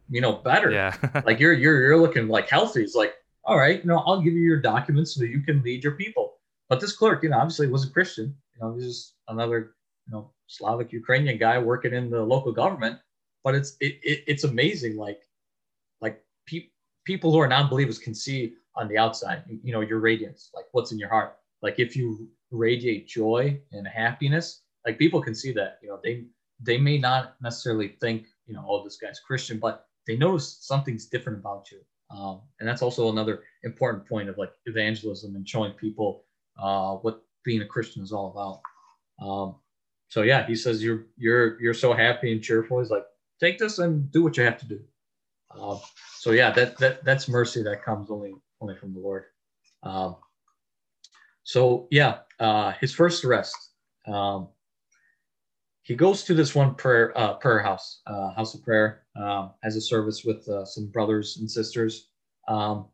you know, better. Yeah. like you're you're you're looking like healthy. It's like, all right, you know, I'll give you your documents so that you can lead your people. But this clerk, you know, obviously was a Christian. You know, he's just another, you know, Slavic Ukrainian guy working in the local government. But it's it, it it's amazing, like like pe- people who are non-believers can see on the outside, you know, your radiance, like what's in your heart. Like if you radiate joy and happiness, like people can see that. You know, they they may not necessarily think, you know, oh, this guy's Christian, but they notice something's different about you. Um, and that's also another important point of like evangelism and showing people uh, what being a Christian is all about. Um, so yeah, he says you're you're you're so happy and cheerful. He's like, take this and do what you have to do. Uh, so yeah, that that that's mercy that comes only only from the Lord. Um, so yeah, uh, his first arrest. Um, he goes to this one prayer uh, prayer house, uh, house of prayer, um, as a service with uh, some brothers and sisters, um,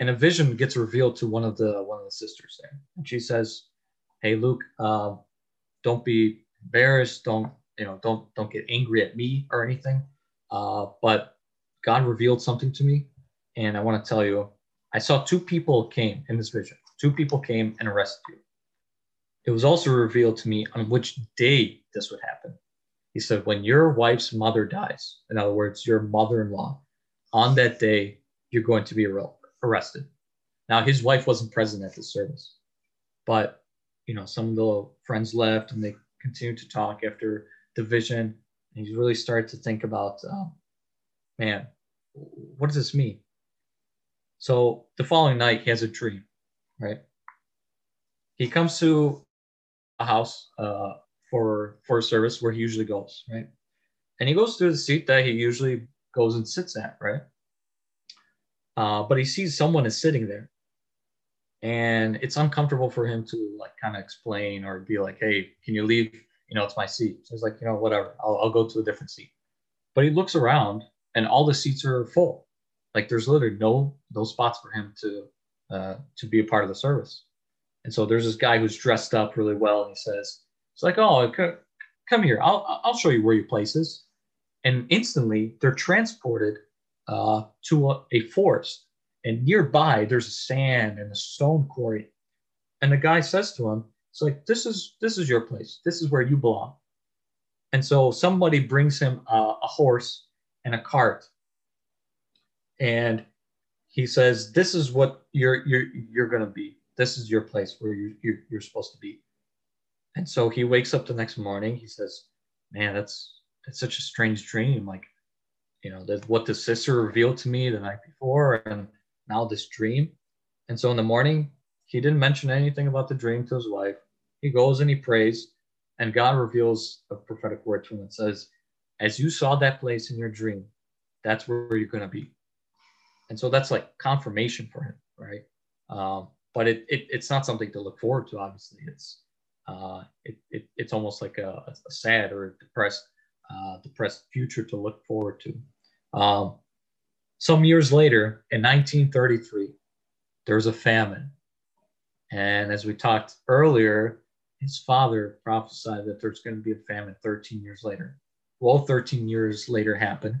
and a vision gets revealed to one of the one of the sisters there, and she says, "Hey, Luke, um, don't be embarrassed. Don't you know? Don't don't get angry at me or anything. Uh, but God revealed something to me, and I want to tell you. I saw two people came in this vision. Two people came and arrested you." It was also revealed to me on which day this would happen. He said, When your wife's mother dies, in other words, your mother in law, on that day, you're going to be arrested. Now, his wife wasn't present at the service, but you know, some of the friends left and they continued to talk after the vision. And he really started to think about, um, man, what does this mean? So the following night, he has a dream, right? He comes to a house uh, for for a service where he usually goes, right? And he goes to the seat that he usually goes and sits at, right? Uh, but he sees someone is sitting there, and it's uncomfortable for him to like kind of explain or be like, "Hey, can you leave? You know, it's my seat." So he's like, "You know, whatever. I'll, I'll go to a different seat." But he looks around, and all the seats are full. Like there's literally no no spots for him to uh, to be a part of the service. And so there's this guy who's dressed up really well, and he says, "It's like, oh, come here. I'll I'll show you where your place is." And instantly, they're transported uh, to a, a forest, and nearby there's a sand and a stone quarry. And the guy says to him, "It's like this is this is your place. This is where you belong." And so somebody brings him a, a horse and a cart, and he says, "This is what you're you're you're gonna be." this is your place where you, you you're supposed to be. And so he wakes up the next morning. He says man that's that's such a strange dream. Like you know that what the sister revealed to me the night before and now this dream. And so in the morning he didn't mention anything about the dream to his wife. He goes and he prays and god reveals a prophetic word to him and says as you saw that place in your dream that's where you're going to be and so that's like confirmation for him right um, but it, it it's not something to look forward to. Obviously, it's uh, it, it it's almost like a, a sad or a depressed uh, depressed future to look forward to. Um, some years later, in 1933, there's a famine, and as we talked earlier, his father prophesied that there's going to be a famine 13 years later. Well, 13 years later happened,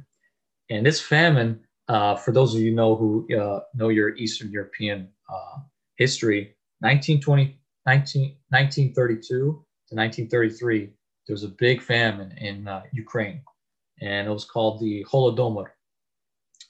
and this famine uh, for those of you know who uh, know your Eastern European uh, history, 1920, 19, 1932 to 1933, there was a big famine in uh, Ukraine, and it was called the Holodomor.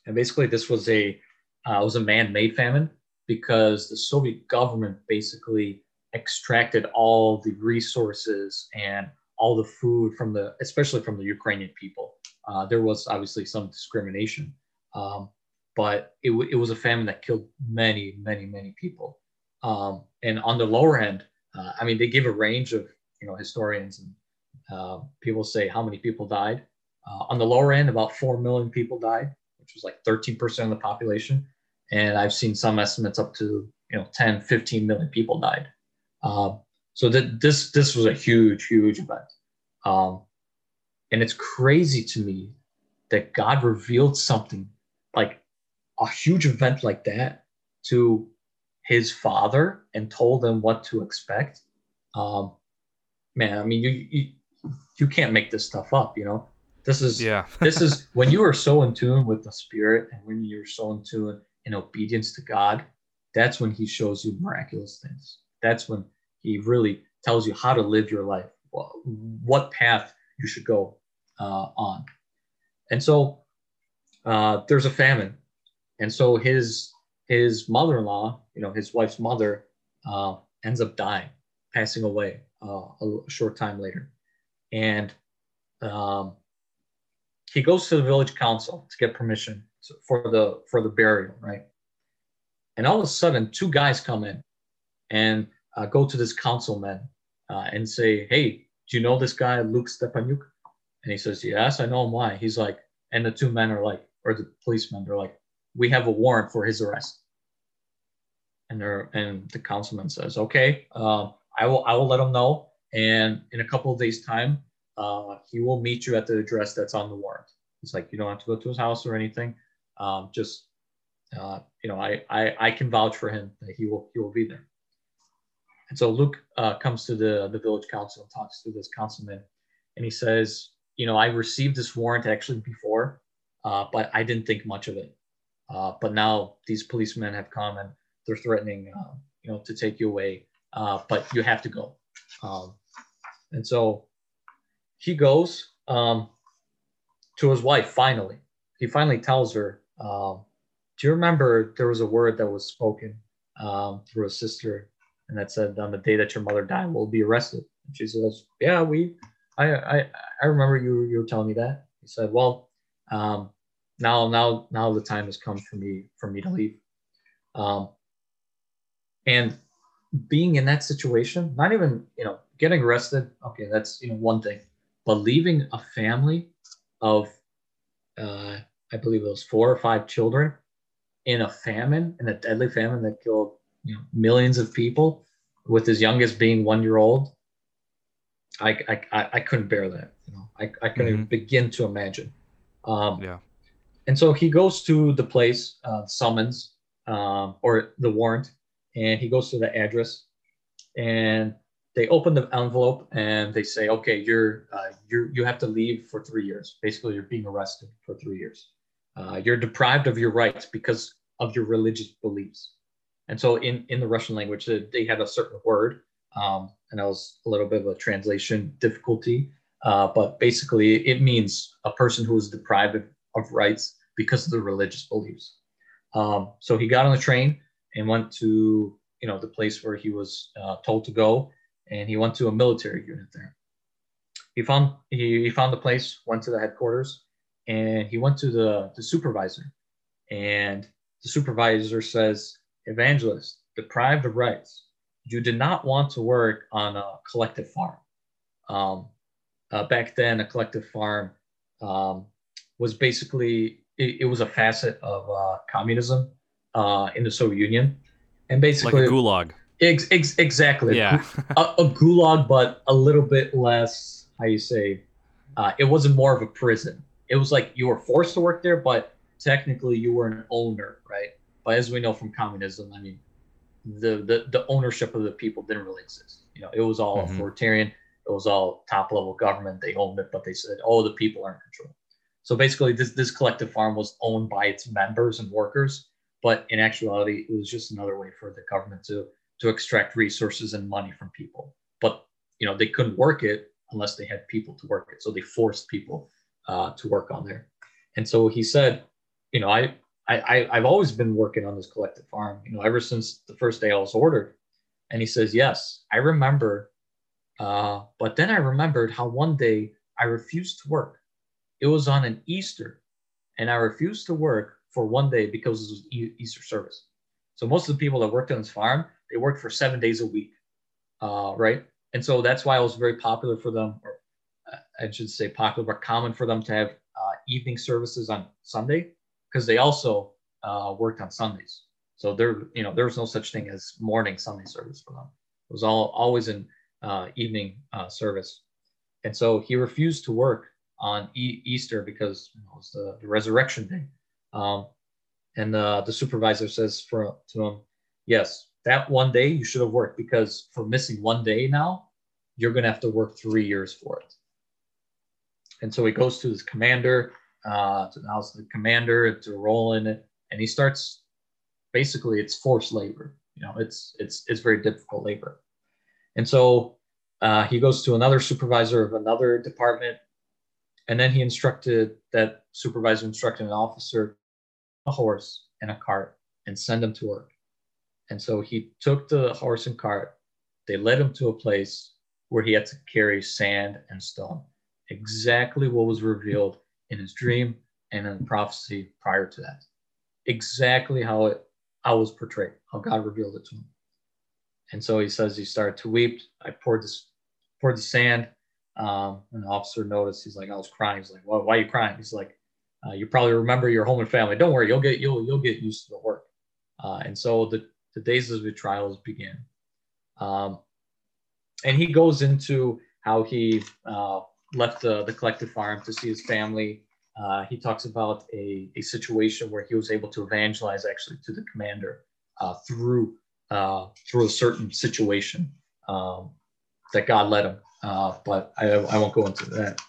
And basically, this was a uh, was a man-made famine because the Soviet government basically extracted all the resources and all the food from the, especially from the Ukrainian people. Uh, there was obviously some discrimination, um, but it, w- it was a famine that killed many, many, many people. Um, and on the lower end, uh, I mean, they give a range of, you know, historians and uh, people say how many people died. Uh, on the lower end, about 4 million people died, which was like 13% of the population. And I've seen some estimates up to, you know, 10, 15 million people died. So that this this was a huge, huge event. Um, and it's crazy to me that God revealed something like a huge event like that to his father and told him what to expect. Um, man, I mean, you, you you can't make this stuff up, you know. This is yeah. this is when you are so in tune with the spirit and when you're so in tune in obedience to God, that's when he shows you miraculous things. That's when he really tells you how to live your life, what path you should go uh, on. And so uh, there's a famine, and so his his mother-in-law, you know, his wife's mother, uh, ends up dying, passing away uh, a short time later, and um, he goes to the village council to get permission to, for the for the burial, right? And all of a sudden, two guys come in and uh, go to this councilman uh, and say, "Hey, do you know this guy, Luke Stepanyuk?" And he says, "Yes, I know him. Why?" He's like, and the two men are like, or the policemen, they're like, "We have a warrant for his arrest." And they're and the councilman says, "Okay, uh, I will I will let him know, and in a couple of days' time, uh, he will meet you at the address that's on the warrant." He's like, "You don't have to go to his house or anything. Um, just uh, you know, I, I I can vouch for him that he will he will be there." And so Luke uh, comes to the, the village council and talks to this councilman. And he says, You know, I received this warrant actually before, uh, but I didn't think much of it. Uh, but now these policemen have come and they're threatening, uh, you know, to take you away. Uh, but you have to go. Um, and so he goes um, to his wife finally. He finally tells her, um, Do you remember there was a word that was spoken um, through a sister and that said on the day that your mother died we'll be arrested. And she says yeah we i i, I remember you you were telling me that. He said well um, now now now the time has come for me for me to leave. Um, and being in that situation not even you know getting arrested okay that's you know one thing but leaving a family of uh, i believe it was four or five children in a famine in a deadly famine that killed you know, millions of people, with his youngest being one year old. I, I, I couldn't bear that. You know, I, I couldn't mm-hmm. begin to imagine. Um, yeah. And so he goes to the place, uh, summons um, or the warrant, and he goes to the address, and they open the envelope and they say, okay, you're uh, you're you have to leave for three years. Basically, you're being arrested for three years. Uh, you're deprived of your rights because of your religious beliefs. And so in, in the Russian language, they had a certain word, um, and that was a little bit of a translation difficulty. Uh, but basically, it means a person who is deprived of, rights because of their religious beliefs. Um, so he got on the train and went to you know the place where he was uh, told to go, and he went to a military unit there. He found he, he found the place, went to the headquarters, and he went to the the supervisor, and the supervisor says, evangelist, deprived of rights, you did not want to work on a collective farm. Um, uh, back then, a collective farm um, was basically it, it, was a facet of uh, communism uh, in the Soviet Union, and basically like a gulag. Ex- ex- exactly. Yeah. a, a, gulag, but a little bit less. How you say? Uh, it wasn't more of a prison. It was like you were forced to work there, but technically you were an owner, right? But as we know from communism, I mean, the the, the ownership of the people didn't really exist. You know, it was all mm-hmm. authoritarian. It was all top level government. They owned it, but they said, "Oh, the people are in control." So basically, this this collective farm was owned by its members and workers, but in actuality, it was just another way for the government to to extract resources and money from people. But you know, they couldn't work it unless they had people to work it. So they forced people uh, to work on there. And so he said, you know, I, I, I've always been working on this collective farm, you know, ever since the first day I was ordered. And he says, yes, I remember. Uh, but then I remembered how one day I refused to work. It was on an Easter, and I refused to work for one day because it was Easter service. So most of the people that worked on this farm, they worked for seven days a week, uh, right? And so that's why it was very popular for them, or uh, I should say popular, but common for them to have uh, evening services on Sunday because they also uh, worked on Sundays. So there, you know, there was no such thing as morning Sunday service for them. It was all always in uh, evening uh, service. And so he refused to work on e- Easter because you know, it was the, the resurrection day. Um, and uh, the supervisor says for, to him, yes, that one day you should have worked because for missing one day now, you're going to have to work three years for it. And so he goes to his commander, uh, to house the commander to roll in it, and he starts. Basically, it's forced labor. You know, it's it's it's very difficult labor, and so uh, he goes to another supervisor of another department, and then he instructed that supervisor instructed an officer a horse and a cart and send him to work. And so he took the horse and cart. They led him to a place where he had to carry sand and stone, exactly what was revealed in his dream and in prophecy prior to that. Exactly how it it was portrayed, how God revealed it to him. And so he says he started to weep. I poured this poured the sand. Um, the officer noticed. He's like, I was crying. He's like, well, why are you crying? He's like, uh, you probably remember your home and family. Don't worry, you'll get you'll you'll get used to the work. Uh, and so the the days of the trials began. Um, and he goes into how he uh, left the, the collective farm to see his family. Uh, he talks about a, a situation where he was able to evangelize actually to the commander uh, through uh, through a certain situation um, that God led him. Uh, but I, I won't go into that.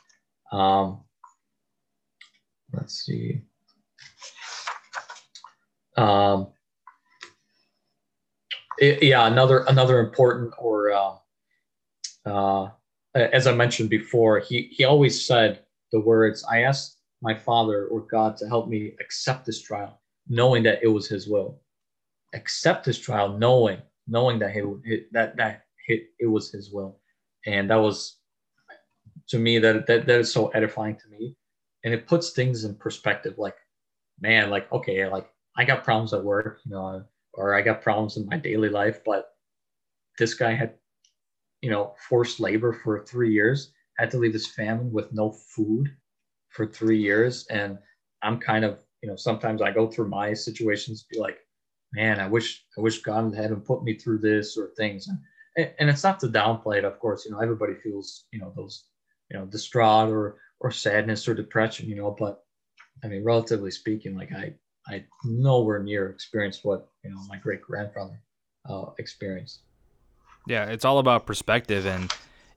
Um, let's see. Um, it, yeah, another another important or uh, uh, Uh, as I mentioned before, he he always said the words, "I asked my Father or God to help me accept this trial, knowing that it was His will. Accept this trial, knowing knowing that he, that that it, it was His will." And that was to me that, that that is so edifying to me, and it puts things in perspective. Like, man, like okay, like I got problems at work, you know or I got problems in my daily life, but this guy had, you know, forced labor for three years, had to leave his family with no food for three years. And I'm kind of, you know, sometimes I go through my situations, be like, man, I wish, I wish God hadn't put me through this or things. And, and it's not to downplay it, of course, you know, everybody feels, you know, those, you know, distraught or, or sadness or depression, you know, but I mean, relatively speaking, like I, I nowhere near experienced what you know my great grandfather uh, experienced. Yeah, it's all about perspective, and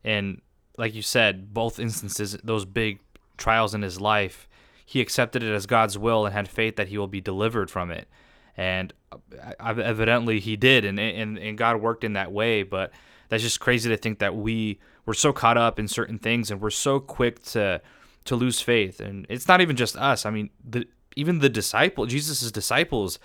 and like you said, both instances, those big trials in his life, he accepted it as God's will and had faith that he will be delivered from it, and uh, evidently he did, and and and God worked in that way. But that's just crazy to think that we we're so caught up in certain things, and we're so quick to to lose faith, and it's not even just us. I mean, the even the disciple Jesus' disciples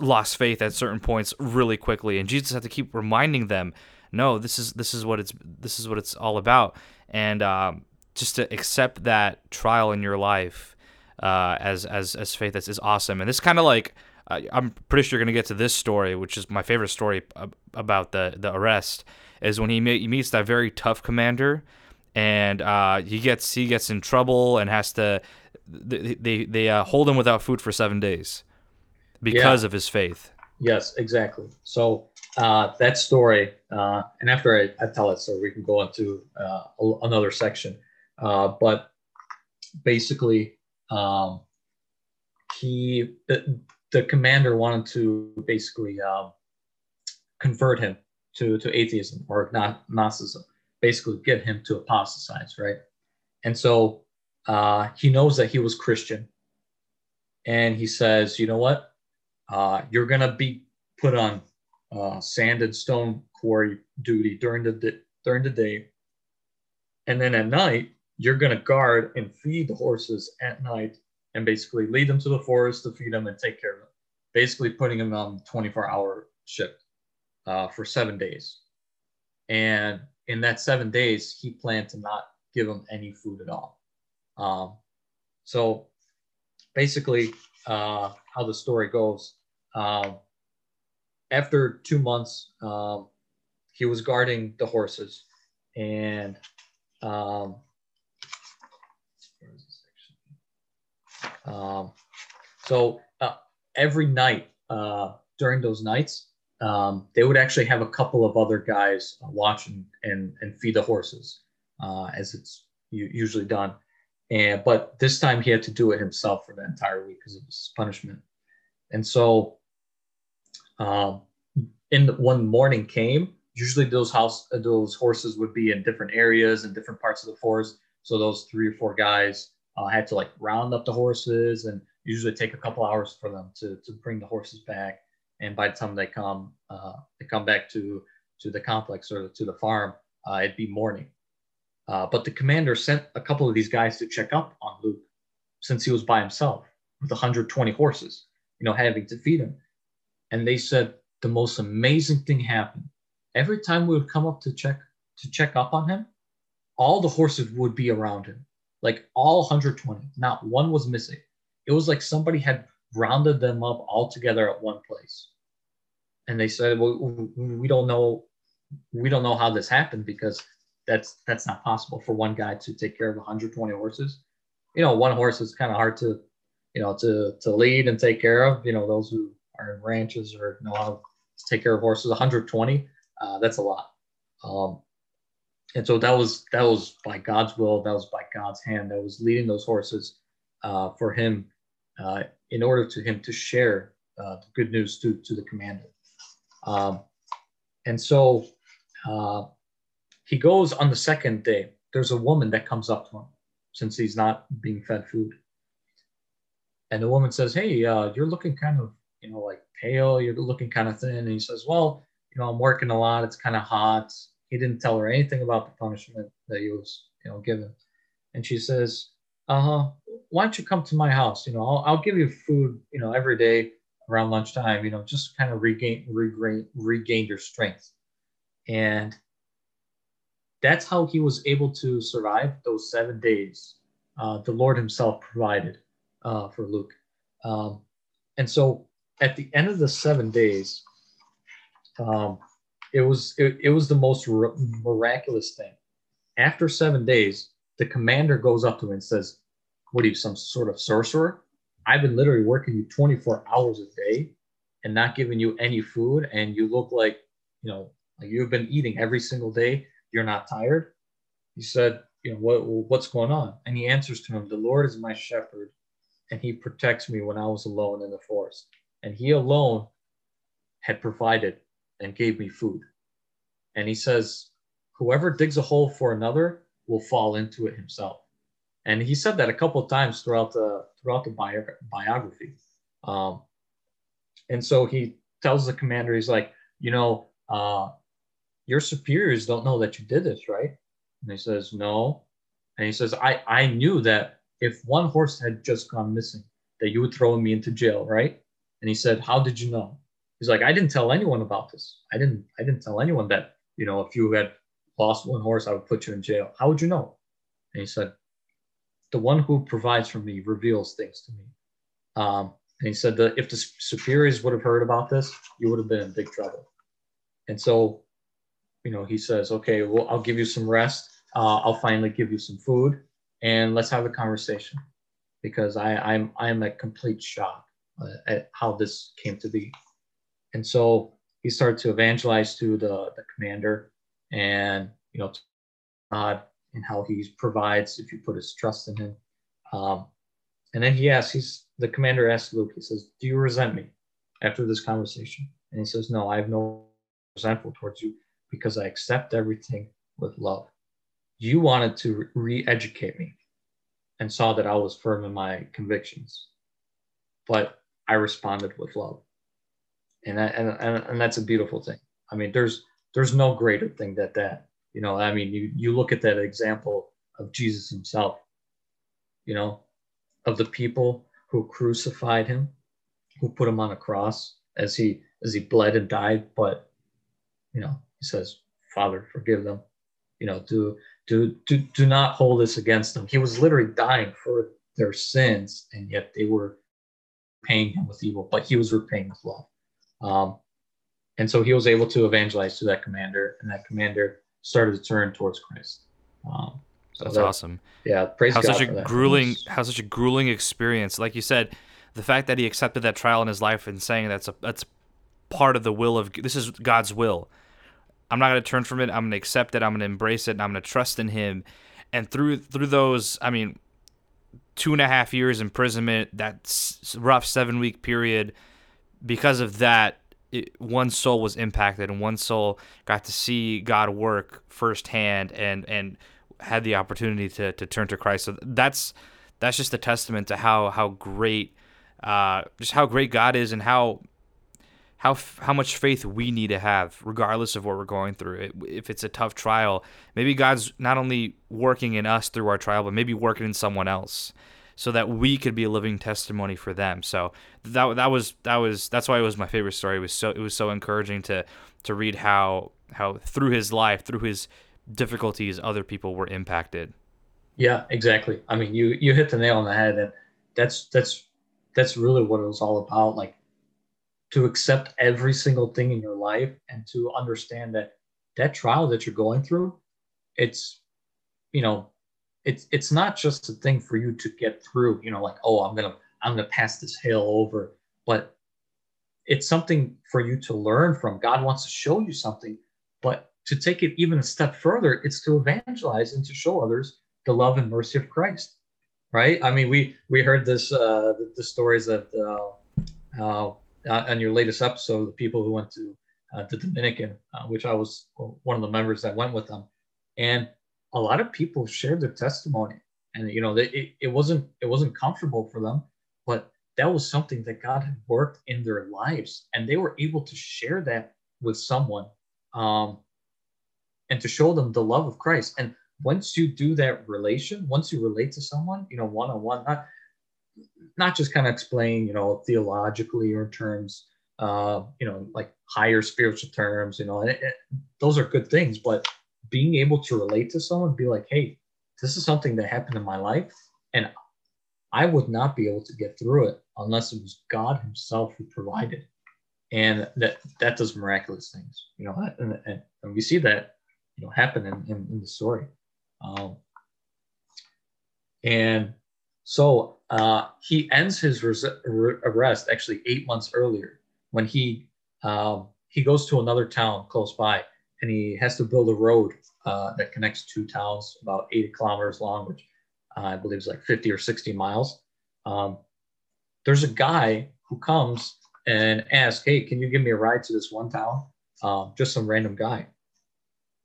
lost faith at certain points really quickly and Jesus had to keep reminding them no this is this is what it's this is what it's all about. And um, just to accept that trial in your life uh, as as as faith is, is awesome. And this kind of like uh, I'm pretty sure you're gonna get to this story which is my favorite story about the the arrest is when he, he meets that very tough commander and uh, he gets he gets in trouble and has to they they, they uh, hold him without food for seven days because yeah. of his faith. Yes, exactly. So uh, that story, uh, and after I, I, tell it, so we can go into uh, another section. Uh, but basically, um, he the, the, commander wanted to basically um, convert him to to atheism or not Gnosticism, basically get him to apostatize, right? And so uh, he knows that he was Christian. And he says, you know what? Uh, you're going to be put on uh, sand and stone quarry duty during the, during the day. And then at night, you're going to guard and feed the horses at night and basically lead them to the forest to feed them and take care of them. Basically, putting them on 24 hour shift uh, for seven days. And in that seven days, he planned to not give them any food at all. Um, so basically, uh, how the story goes um, after two months, um, he was guarding the horses and um, um, so uh, every night uh, during those nights, um, they would actually have a couple of other guys watch and, and, and feed the horses uh, as it's usually done. And but this time he had to do it himself for the entire week because it was punishment. And so, um, in the, when morning came, usually those house those horses would be in different areas and different parts of the forest. So those three or four guys uh, had to like round up the horses and usually take a couple hours for them to to bring the horses back. And by the time they come uh, they come back to to the complex or to the farm, uh, it'd be morning. Uh, but the commander sent a couple of these guys to check up on Luke since he was by himself with 120 horses, you know, having to feed him. And they said the most amazing thing happened. Every time we would come up to check to check up on him, all the horses would be around him, like all 120. Not one was missing. It was like somebody had rounded them up all together at one place. And they said, "Well, we don't know, we don't know how this happened because that's that's not possible for one guy to take care of 120 horses. You know, one horse is kind of hard to, you know, to to lead and take care of. You know, those who are in ranches or know how to take care of horses. 120, uh, that's a lot. Um, and so that was that was by God's will. That was by God's hand. That was leading those horses uh, for him uh, in order to him to share uh, the good news to to the commander. Um, and so uh, he goes on the second day. There's a woman that comes up to him since he's not being fed food. And the woman says, Hey, uh, you're looking kind of, you know, like pale. You're looking kind of thin. And he says, Well, you know, I'm working a lot. It's kind of hot. He didn't tell her anything about the punishment that he was, you know, given. And she says, Uh huh. Why don't you come to my house? You know, I'll, I'll give you food, you know, every day around lunchtime, you know, just kind of regain, regain, regain your strength. And that's how he was able to survive those seven days. Uh, the Lord Himself provided uh, for Luke. Um, and so at the end of the seven days, um, it was it, it was the most miraculous thing. After seven days, the commander goes up to him and says, "What are you, some sort of sorcerer? I've been literally working you 24 hours a day and not giving you any food, and you look like you know like you've been eating every single day you're not tired? He said, You know, what, what's going on? And he answers to him, The Lord is my shepherd, and he protects me when I was alone in the forest. And he alone had provided and gave me food. And he says, Whoever digs a hole for another will fall into it himself. And he said that a couple of times throughout the throughout the bio, biography. Um, and so he tells the commander, he's like, you know, uh, your superiors don't know that you did this, right? And he says, no. And he says, I, I knew that if one horse had just gone missing, that you would throw me into jail, right? And he said, how did you know? He's like, I didn't tell anyone about this. I didn't, I didn't tell anyone that, you know, if you had lost one horse, I would put you in jail. How would you know? And he said, the one who provides for me reveals things to me. Um, and he said that if the superiors would have heard about this, you would have been in big trouble. And so you know, he says, okay, well, I'll give you some rest. Uh, I'll finally give you some food and let's have a conversation because I, I'm, I'm a complete shock uh, at how this came to be. And so he started to evangelize to the, the commander and, you know, God and how he provides if you put his trust in him. Um, and then he asks, he's the commander asks Luke, he says, Do you resent me after this conversation? And he says, No, I have no resentful towards you because I accept everything with love. You wanted to re educate me. and saw that I was firm in my convictions. But I responded with love. And, and, and, and that's a beautiful thing. I mean, there's there's no greater thing that that. You know, I mean, you you look at that example of Jesus himself, you know, of the people who crucified him, who put him on a cross as he as he bled and died, but you know, says, Father, forgive them. You know, do do do do not hold this against them. He was literally dying for their sins, and yet they were paying him with evil, but he was repaying with love. Um, and so he was able to evangelize to that commander, and that commander started to turn towards Christ. Um, so That's that, awesome. Yeah, praise how God such a grueling, how such a grueling experience. Like you said, the fact that he accepted that trial in his life and saying that's a that's part of the will of this is God's will. I'm not going to turn from it. I'm going to accept it. I'm going to embrace it. And I'm going to trust in Him. And through through those, I mean, two and a half years imprisonment, that rough seven week period, because of that, it, one soul was impacted, and one soul got to see God work firsthand, and and had the opportunity to to turn to Christ. So that's that's just a testament to how how great, uh, just how great God is, and how how how much faith we need to have regardless of what we're going through. If it's a tough trial maybe god's not only working in us through our trial but maybe working in someone else so that we could be a living testimony for them. So that that was that was that's why it was my favorite story. It was so it was so encouraging to to read how how through his life through his difficulties other people were impacted. Yeah exactly. I mean you you hit the nail on the head and that's that's that's really what it was all about. Like to accept every single thing in your life and to understand that that trial that you're going through it's you know it's it's not just a thing for you to get through you know like oh i'm gonna i'm gonna pass this hill over but it's something for you to learn from. God wants to show you something but to take it even a step further it's to evangelize and to show others the love and mercy of christ right? I mean we we heard this uh the, the stories that uh, uh uh, on your latest episode, the people who went to uh, the Dominican, uh, which I was one of the members that went with them, and a lot of people shared their testimony, and you know, they, it, it wasn't it wasn't comfortable for them, but that was something that God had worked in their lives, and they were able to share that with someone, um, and to show them the love of Christ. And once you do that relation, once you relate to someone, you know, one on one, not just kind of explain, you know, theologically or in terms, uh, you know, like higher spiritual terms, you know, it, it, those are good things, but being able to relate to someone, be like, hey, this is something that happened in my life, and I would not be able to get through it unless it was God Himself who provided, and that that does miraculous things, you know, and, and, and we see that, you know, happen in, in, in the story. Um, and so uh, he ends his res- arrest actually eight months earlier when he um, he goes to another town close by and he has to build a road uh, that connects two towns about 80 kilometers long, which uh, I believe is like 50 or 60 miles. Um, there's a guy who comes and asks, "Hey, can you give me a ride to this one town?" Um, just some random guy.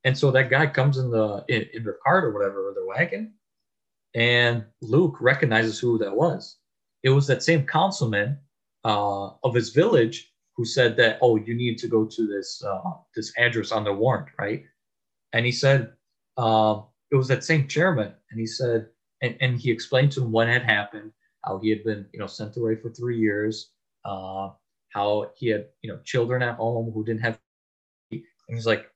And so that guy comes in the in, in their cart or whatever, or their wagon, and Luke recognizes who that was. It was that same councilman uh, of his village who said that, oh, you need to go to this uh, this address on the warrant, right? And he said uh, it was that same chairman, and he said, and, and he explained to him what had happened, how he had been, you know, sent away for three years, uh, how he had, you know, children at home who didn't have, and he's like,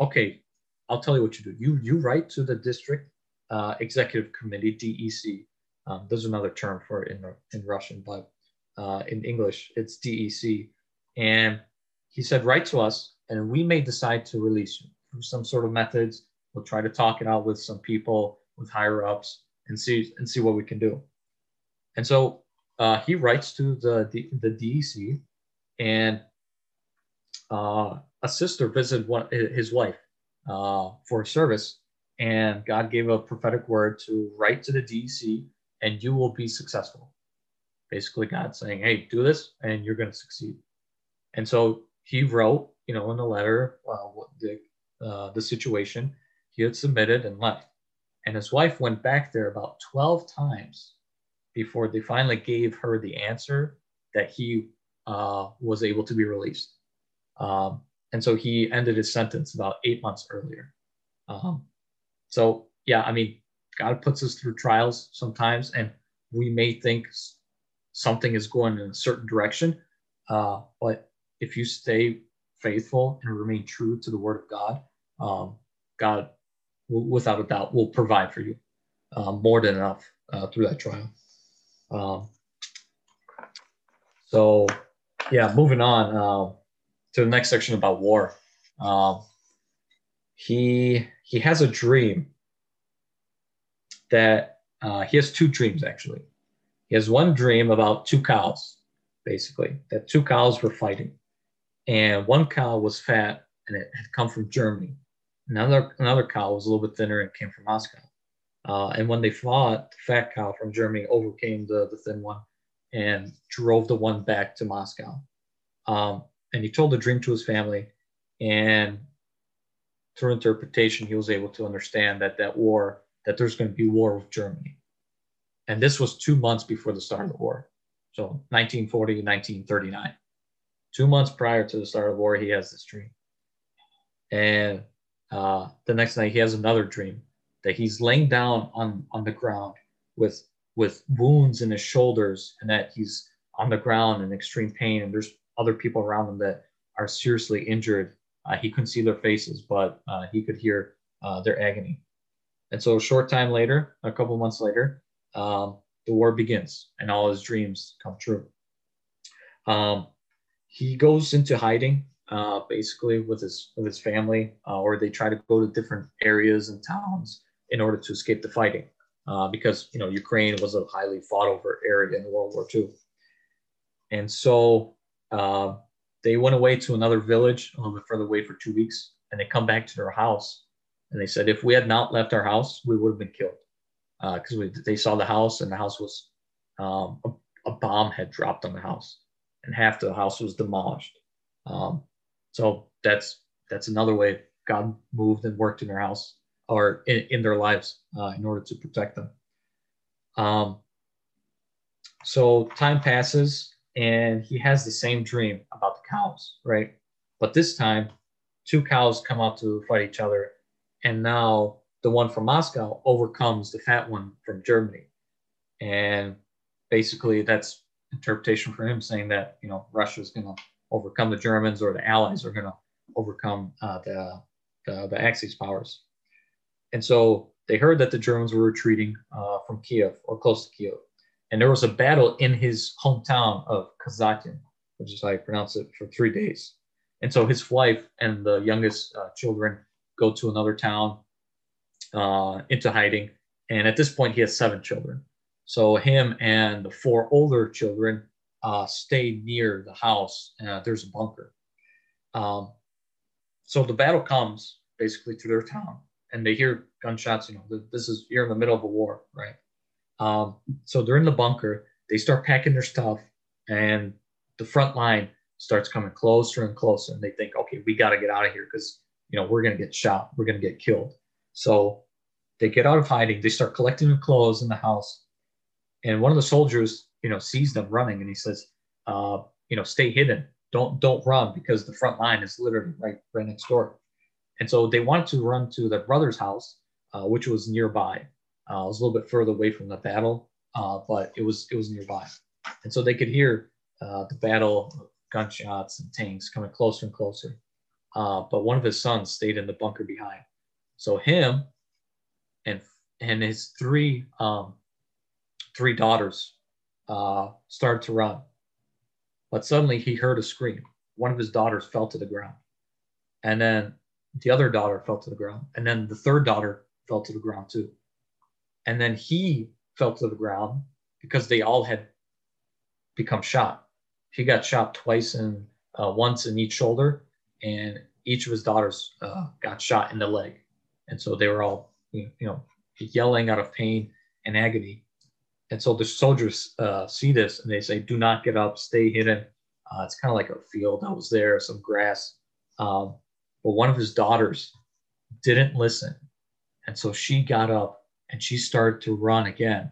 okay, I'll tell you what you do. You you write to the district uh, executive committee, DEC. Um, there's another term for it in, in Russian, but uh, in English, it's DEC. And he said, write to us, and we may decide to release you through some sort of methods. We'll try to talk it out with some people, with higher ups, and see and see what we can do. And so uh, he writes to the the, the DEC, and uh, a sister visited one, his wife uh, for service, and God gave a prophetic word to write to the DEC, and you will be successful. Basically, God saying, "Hey, do this, and you're going to succeed." And so he wrote, you know, in the letter uh, the uh, the situation he had submitted and left. And his wife went back there about 12 times before they finally gave her the answer that he uh, was able to be released. Um, and so he ended his sentence about eight months earlier. Um, so, yeah, I mean, God puts us through trials sometimes, and we may think something is going in a certain direction. Uh, but if you stay faithful and remain true to the word of God, um, God, will, without a doubt, will provide for you uh, more than enough uh, through that trial. Um, so, yeah, moving on uh, to the next section about war. Um, he he has a dream that uh, he has two dreams actually. He has one dream about two cows, basically that two cows were fighting, and one cow was fat and it had come from Germany. Another another cow was a little bit thinner and came from Moscow. Uh, and when they fought, the fat cow from Germany overcame the, the thin one and drove the one back to Moscow. Um, and he told the dream to his family, and through interpretation, he was able to understand that that war, that there's going to be war with Germany. And this was two months before the start of the war. So 1940, 1939. Two months prior to the start of the war, he has this dream. And uh, the next night, he has another dream that he's laying down on, on the ground with, with wounds in his shoulders and that he's on the ground in extreme pain. And there's other people around him that are seriously injured. Uh, he couldn't see their faces, but uh, he could hear uh, their agony. And so, a short time later, a couple months later, um, the war begins and all his dreams come true. Um, he goes into hiding uh, basically with his with his family, uh, or they try to go to different areas and towns in order to escape the fighting, uh, because you know Ukraine was a highly fought over area in World War II, and so they went away to another village a little bit further away for two weeks, and they come back to their house, and they said if we had not left our house, we would have been killed because uh, they saw the house and the house was um, a, a, bomb had dropped on the house and half the house was demolished. Um, so that's that's another way God moved and worked in their house or in, in their lives uh, in order to protect them. Um, so time passes and he has the same dream about the cows, right? But this time, two cows come out to fight each other, and now the one from Moscow overcomes the fat one from Germany. And basically, that's interpretation for him saying that, you know, Russia's going to overcome the Germans or the Allies are going to overcome uh, the, the, the Axis powers. And so they heard that the Germans were retreating uh, from Kiev or close to Kiev. And there was a battle in his hometown of Kazakin, which is how you pronounce it, for three days. And so his wife and the youngest uh, children go to another town uh, into hiding. And at this point, he has seven children. So him and the four older children uh, stay near the house. Uh, there's a bunker. Um, so the battle comes basically to their town, and they hear gunshots. You know, this is you're in the middle of a war, right? Um, so they're in the bunker. They start packing their stuff, and the front line starts coming closer and closer. And they think, okay, we got to get out of here because you know we're gonna get shot, we're gonna get killed. So they get out of hiding. They start collecting their clothes in the house. And one of the soldiers, you know, sees them running and he says, uh, you know, stay hidden. Don't don't run because the front line is literally right right next door. And so they wanted to run to their brother's house, uh, which was nearby. Uh, it was a little bit further away from the battle, uh, but it was it was nearby. And so they could hear uh, the battle, gunshots and tanks coming closer and closer. Uh, but one of his sons stayed in the bunker behind. So him and and his three um, three daughters uh, started to run, but suddenly he heard a scream. One of his daughters fell to the ground, and then the other daughter fell to the ground, and then the third daughter fell to the ground too, and then he fell to the ground because they all had become shot. He got shot twice and uh, once in each shoulder, and each of his daughters uh, got shot in the leg. And so they were all you know yelling out of pain and agony. And so the soldiers uh, see this and they say do not get up stay hidden. Uh, it's kind of like a field that was there some grass. Um, but one of his daughters didn't listen. And so she got up and she started to run again,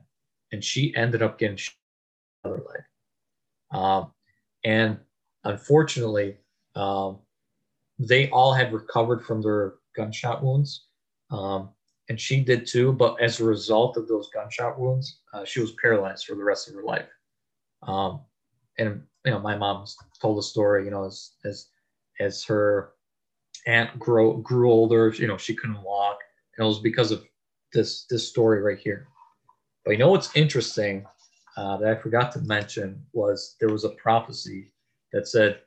and she ended up getting other leg. Um, and unfortunately, um, they all had recovered from their gunshot wounds. Um, and she did too. But as a result of those gunshot wounds, uh, she was paralyzed for the rest of her life. Um, and you know, my mom told the story. You know, as as as her aunt grew grew older, you know, she couldn't walk, and it was because of this this story right here. But you know what's interesting uh, that I forgot to mention was there was a prophecy that said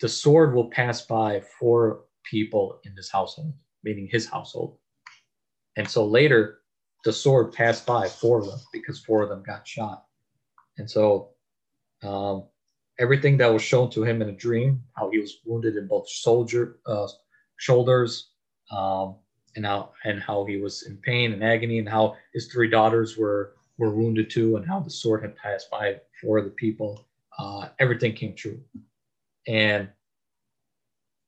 the sword will pass by four people in this household, meaning his household. And so later, the sword passed by four of them because four of them got shot. And so um, everything that was shown to him in a dream, how he was wounded in both soldier uh, shoulders, um, and how and how he was in pain and agony, and how his three daughters were were wounded too, and how the sword had passed by four of the people. Uh, everything came true. And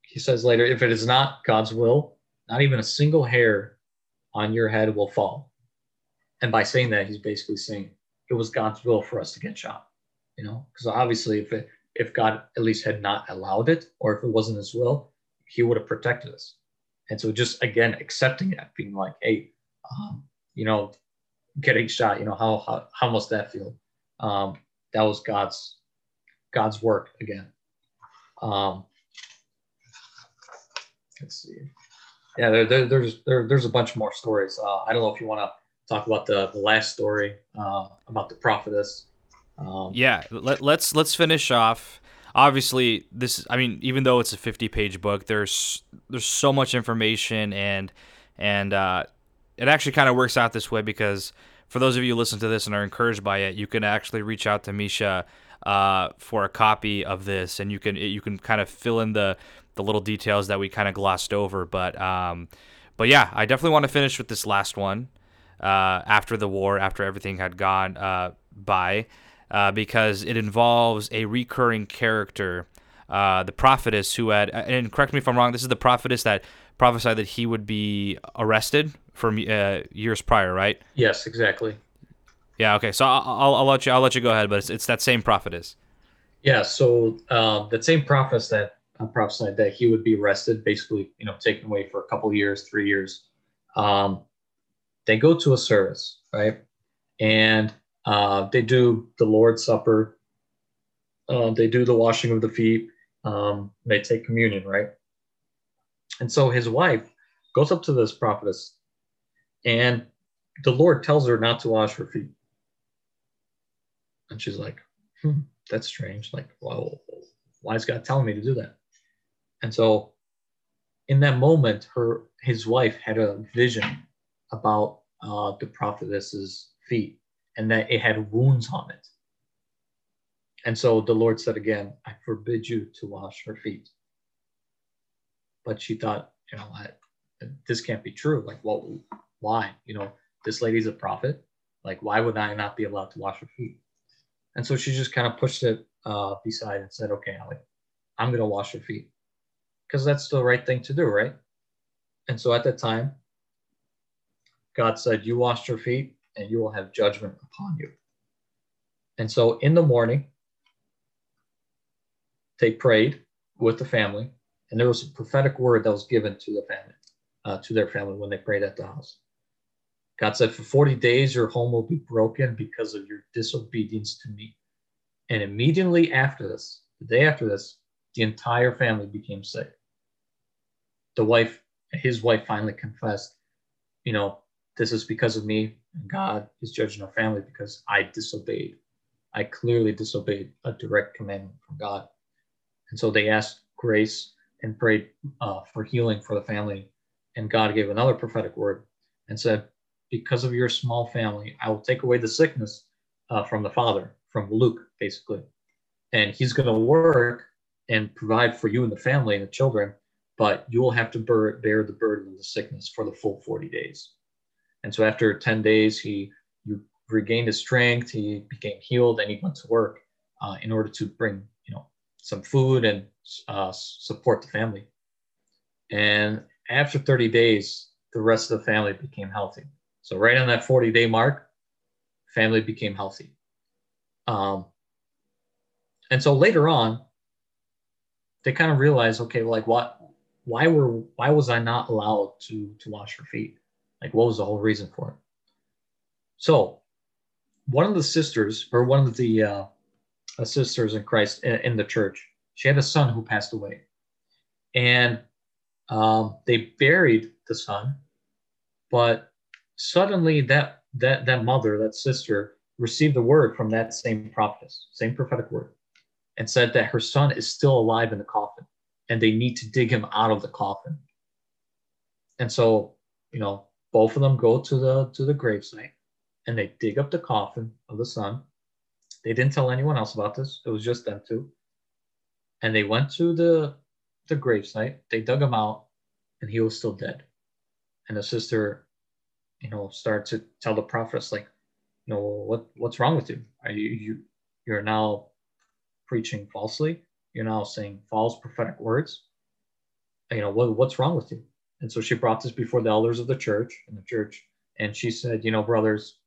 he says later, if it is not God's will, not even a single hair on your head will fall. And by saying that, he's basically saying it was God's will for us to get shot. You know, because obviously, if it, if God at least had not allowed it, or if it wasn't His will, He would have protected us. And so, just again accepting it, being like, hey, um, you know, getting shot, you know, how how how must that feel? Um, that was God's God's work again. Um, let's see. Yeah, there, there, there's there, there's a bunch more stories. Uh, I don't know if you want to talk about the, the last story uh, about the prophetess. Um, yeah, let, let's let's finish off. Obviously, this. I mean, even though it's a 50 page book, there's there's so much information and and uh, it actually kind of works out this way because for those of you who listen to this and are encouraged by it, you can actually reach out to Misha uh, for a copy of this, and you can you can kind of fill in the the little details that we kind of glossed over. But um, but yeah, I definitely want to finish with this last one uh, after the war, after everything had gone uh, by, uh, because it involves a recurring character, uh, the prophetess who had, and correct me if I'm wrong, this is the prophetess that prophesied that he would be arrested from uh, years prior, right? Yes, exactly. Yeah. Okay. So I'll, I'll, let you I'll let you go ahead, but it's, it's that same prophetess. Yeah. So uh, that same prophetess that uh, prophesied that he would be arrested, basically, you know, taken away for a couple years, three years. Um, they go to a service, right? And uh, they do the Lord's Supper. Uh, they do the washing of the feet. Um, they take communion, right? And so his wife goes up to this prophetess, and the Lord tells her not to wash her feet. And she's like, hmm, that's strange. Like, well, why is God telling me to do that? And so in that moment, her his wife had a vision about uh, the prophetess's feet and that it had wounds on it. And so the Lord said again, I forbid you to wash her feet. But she thought, you know, I, this can't be true. Like, what? Why? You know, this lady's a prophet. Like, why would I not be allowed to wash her feet? And so she just kind of pushed it uh, beside and said, okay, I'm going to wash her feet because that's the right thing to do, right? And so at that time, God said, You washed your feet and you will have judgment upon you. And so in the morning, they prayed with the family, and there was a prophetic word that was given to the family, uh, to their family when they prayed at the house. God said, For 40 days your home will be broken because of your disobedience to me. And immediately after this, the day after this, the entire family became sick. The wife, his wife finally confessed, you know, this is because of me, and God is judging our family because I disobeyed. I clearly disobeyed a direct commandment from God. And so they asked grace and prayed uh, for healing for the family. And God gave another prophetic word and said, because of your small family, I will take away the sickness uh, from the father, from Luke, basically. And he's going to work and provide for you and the family and the children, but you will have to bear, bear the burden of the sickness for the full 40 days. And so after 10 days, he you regained his strength, he became healed, and he went to work uh, in order to bring, you know, some food and uh, support the family. And after 30 days, the rest of the family became healthy So right on that 40 day mark, family became healthy. Um, and so later on, they kind of realized, okay, like what, why were, why was I not allowed to to wash her feet? Like, what was the whole reason for it? So, one of the sisters, or one of the uh, sisters in Christ in, the church, she had a son who passed away, and um, they buried the son, but suddenly that that that mother, that sister, received a word from that same prophetess, same prophetic word, and said that her son is still alive in the coffin, and they need to dig him out of the coffin. And so, you know, both of them go to the to the gravesite, and they dig up the coffin of the son. They didn't tell anyone else about this. It was just them two. And they went to the the gravesite. They dug him out, and he was still dead. And the sister you know, start to tell the prophets like, you know, what what's wrong with you? Are you you you're now preaching falsely? You're now saying false prophetic words. You know, what what's wrong with you? And so she brought this before the elders of the church and the church, and she said, you know, brothers,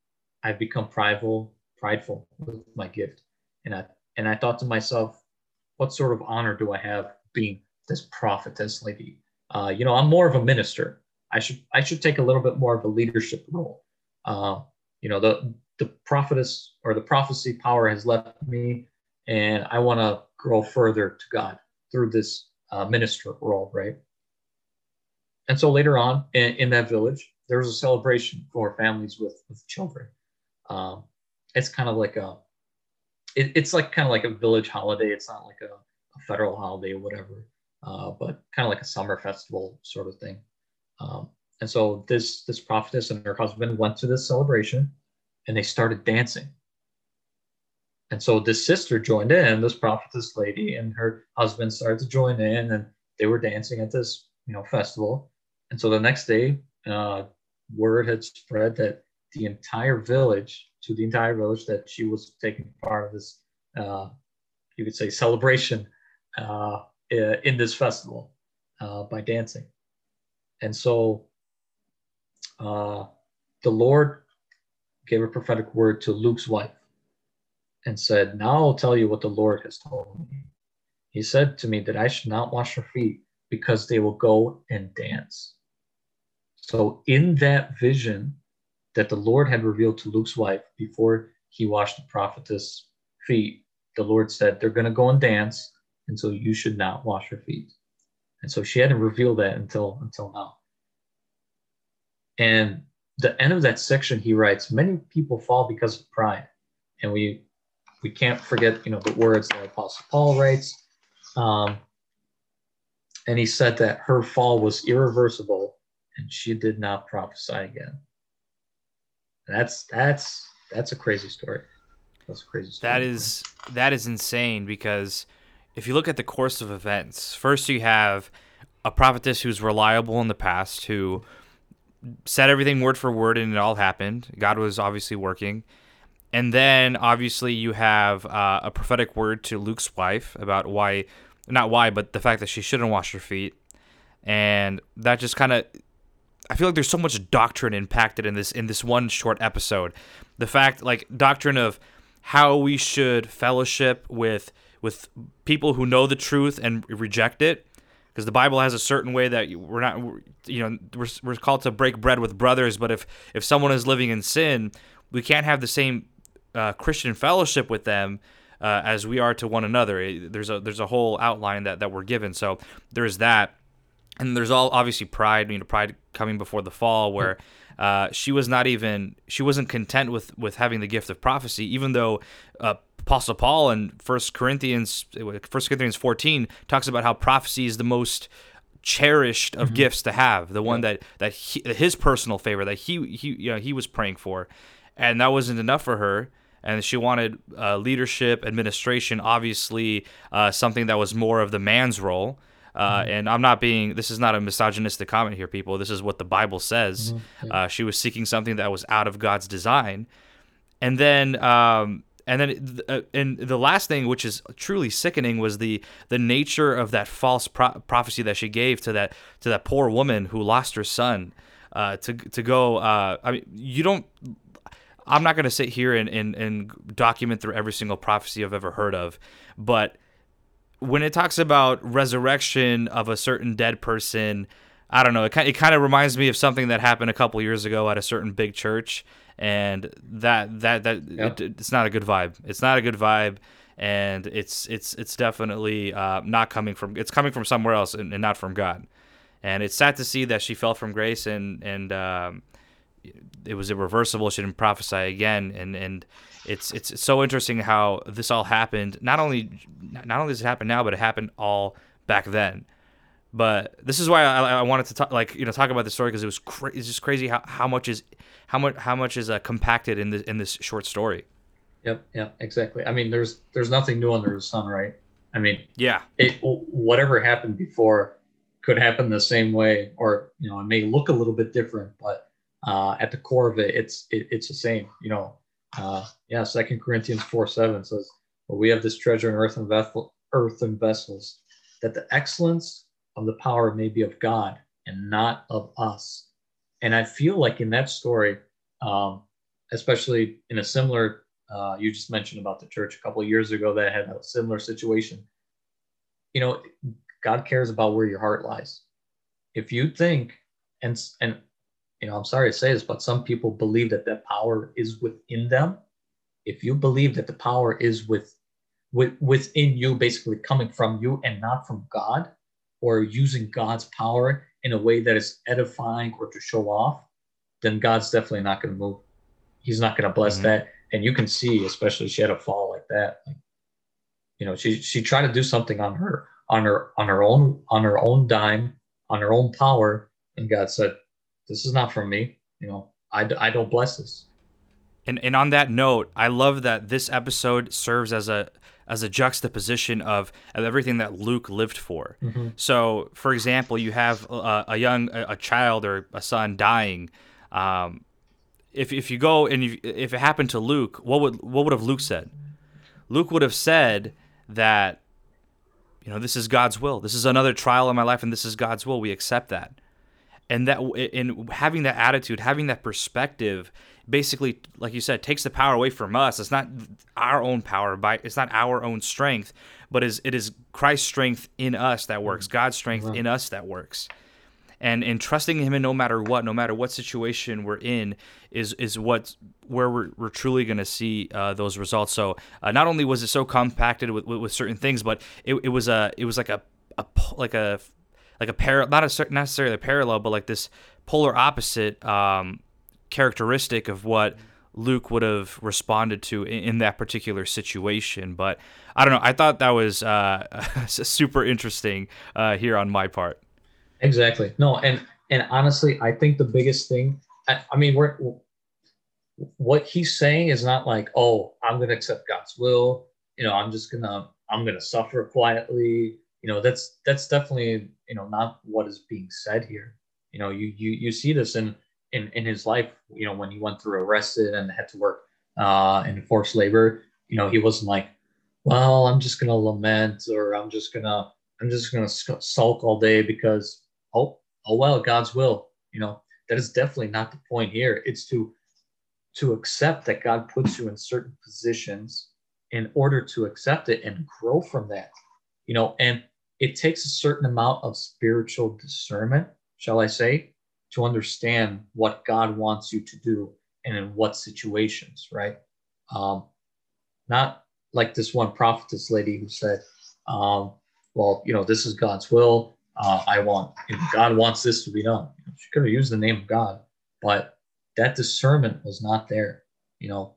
I've become prideful, prideful with my gift. And I and I thought to myself, what sort of honor do I have being this prophetess lady? Uh, you know, I'm more of a minister. I should I should take a little bit more of a leadership role. Uh, you know, the the prophetess or the prophecy power has left me, and I want to grow further to God through this uh, minister role, right? And so later on in, in, that village, there was a celebration for families with with children. Um, it's kind of like a, it, it's like kind of like a village holiday. It's not like a, a federal holiday or whatever, uh, but kind of like a summer festival sort of thing. Um, and so this this prophetess and her husband went to this celebration, and they started dancing. And so this sister joined in, this prophetess lady and her husband started to join in, and they were dancing at this you know festival. And so the next day, uh, word had spread that the entire village, to the entire village, that she was taking part of this, uh, you could say, celebration uh, in this festival uh, by dancing. And so uh, the Lord gave a prophetic word to Luke's wife and said, Now I'll tell you what the Lord has told me. He said to me that I should not wash her feet because they will go and dance. So, in that vision that the Lord had revealed to Luke's wife before he washed the prophetess' feet, the Lord said, They're going to go and dance, and so you should not wash her feet. And so she hadn't revealed that until until now. And the end of that section, he writes, many people fall because of pride. And we we can't forget, you know, the words that Apostle Paul writes. Um, and he said that her fall was irreversible and she did not prophesy again. That's that's that's a crazy story. That's a crazy story. That is that is insane because if you look at the course of events, first you have a prophetess who's reliable in the past, who said everything word for word, and it all happened. God was obviously working. And then obviously you have uh, a prophetic word to Luke's wife about why, not why, but the fact that she shouldn't wash her feet. And that just kind of, I feel like there's so much doctrine impacted in this in this one short episode. The fact, like doctrine of how we should fellowship with with people who know the truth and reject it because the Bible has a certain way that we're not, you know, we're, we're called to break bread with brothers. But if if someone is living in sin, we can't have the same uh, Christian fellowship with them uh, as we are to one another. There's a there's a whole outline that that we're given. So there's that, and there's all obviously pride. You know, pride coming before the fall, where. Uh, she was not even she wasn't content with with having the gift of prophecy even though uh, Apostle Paul in First Corinthians, First Corinthians 14 talks about how prophecy is the most cherished of mm-hmm. gifts to have, the one that that he, his personal favor that he he you know he was praying for, and that wasn't enough for her. And she wanted uh, leadership, administration, obviously uh, something that was more of the man's role. Uh, mm-hmm. And I'm not being, this is not a misogynistic comment here, people. This is what the Bible says. Mm-hmm. Uh, she was seeking something that was out of God's design. And then um, and then, uh, and the last thing, which is truly sickening, was the the nature of that false pro- prophecy that she gave to that to that poor woman who lost her son. uh, to to go. Uh, I mean, you don't. I'm not going to sit here and, and and document through every single prophecy I've ever heard of, but when it talks about resurrection of a certain dead person, I don't know. It kind it kind of reminds me of something that happened a couple years ago at a certain big church, and that that that it, it's not a good vibe. It's not a good vibe, and it's it's it's definitely uh, not coming from. It's coming from somewhere else and, and, not from God. And it's sad to see that she fell from grace and and um, it was irreversible. She didn't prophesy again, and and it's it's so interesting how this all happened. Not only not only does it happen now, but it happened all back then. But this is why I, I wanted to talk, like you know, talk about the story because it was cra- it's just crazy how, how much is how much how much is uh, compacted in this in this short story. Yep, yep, exactly. I mean, there's there's nothing new under the sun, right? I mean, yeah, it whatever happened before could happen the same way, or you know, it may look a little bit different, but uh, at the core of it, it's it, it's the same. You know, uh, yeah. Second Corinthians four seven says, "But we have this treasure in earthen vessel, earthen vessels, that the excellence of the power may be of God and not of us." And I feel like in that story, um, especially in a similar, uh, you just mentioned about the church a couple years ago that had a similar situation. You know, God cares about where your heart lies. If you think, and and you know, I'm sorry to say this, but some people believe that that power is within them. If you believe that the power is with, with within you, basically coming from you and not from God, or using God's power in a way that is edifying or to show off, then God's definitely not going to move. He's not going to bless mm-hmm. that. And you can see, especially she had a fall like that. Like, you know, she she tried to do something on her on her on her own on her own dime on her own power, and God said, "This is not from me. You know, I, I don't bless this." And and on that note, I love that this episode serves as a as a juxtaposition of, of everything that Luke lived for. Mm-hmm. So, for example, you have a, a young a, a, child or a son dying. Um, if if you go and you, if it happened to Luke, what would what would have Luke said? Luke would have said that you know this is God's will. This is another trial in my life, and this is God's will. We accept that, and that in having that attitude, having that perspective, basically, like you said, takes the power away from us. It's not our own power, by it's not our own strength, but is it is Christ's strength in us that works, God's strength in us that works. And in trusting Him in no matter what, no matter what situation we're in, is is what where we're, we're truly going to see uh, those results. So uh, not only was it so compacted with, with, with certain things, but it, it was a it was like a, a like a like a parallel, not a necessarily a parallel, but like this polar opposite um, characteristic of what Luke would have responded to in, in, that particular situation. But I don't know. I thought that was uh, super interesting uh, here on my part. Exactly. No, and and honestly, I think the biggest thing. I, I mean, we're what he's saying is not like, oh, I'm to accept God's will. You know, I'm just gonna I'm gonna suffer quietly. You know, that's that's definitely you know not what is being said here. You know, you you you see this in in in his life, you know, when he went through arrested and had to work uh, in forced labor, you know, he wasn't like, well, I'm just gonna lament or I'm just gonna I'm just gonna sulk all day because oh oh well, God's will. You know, that is definitely not the point here. It's to to accept that God puts you in certain positions in order to accept it and grow from that. You know, and it takes a certain amount of spiritual discernment, shall I say, to understand what God wants you to do and in what situations, right? Um, not like this one prophetess lady who said, um, well, you know, this is God's will. Uh, I want, know, God wants this to be done. She could have used the name of God, but that discernment was not there. You know,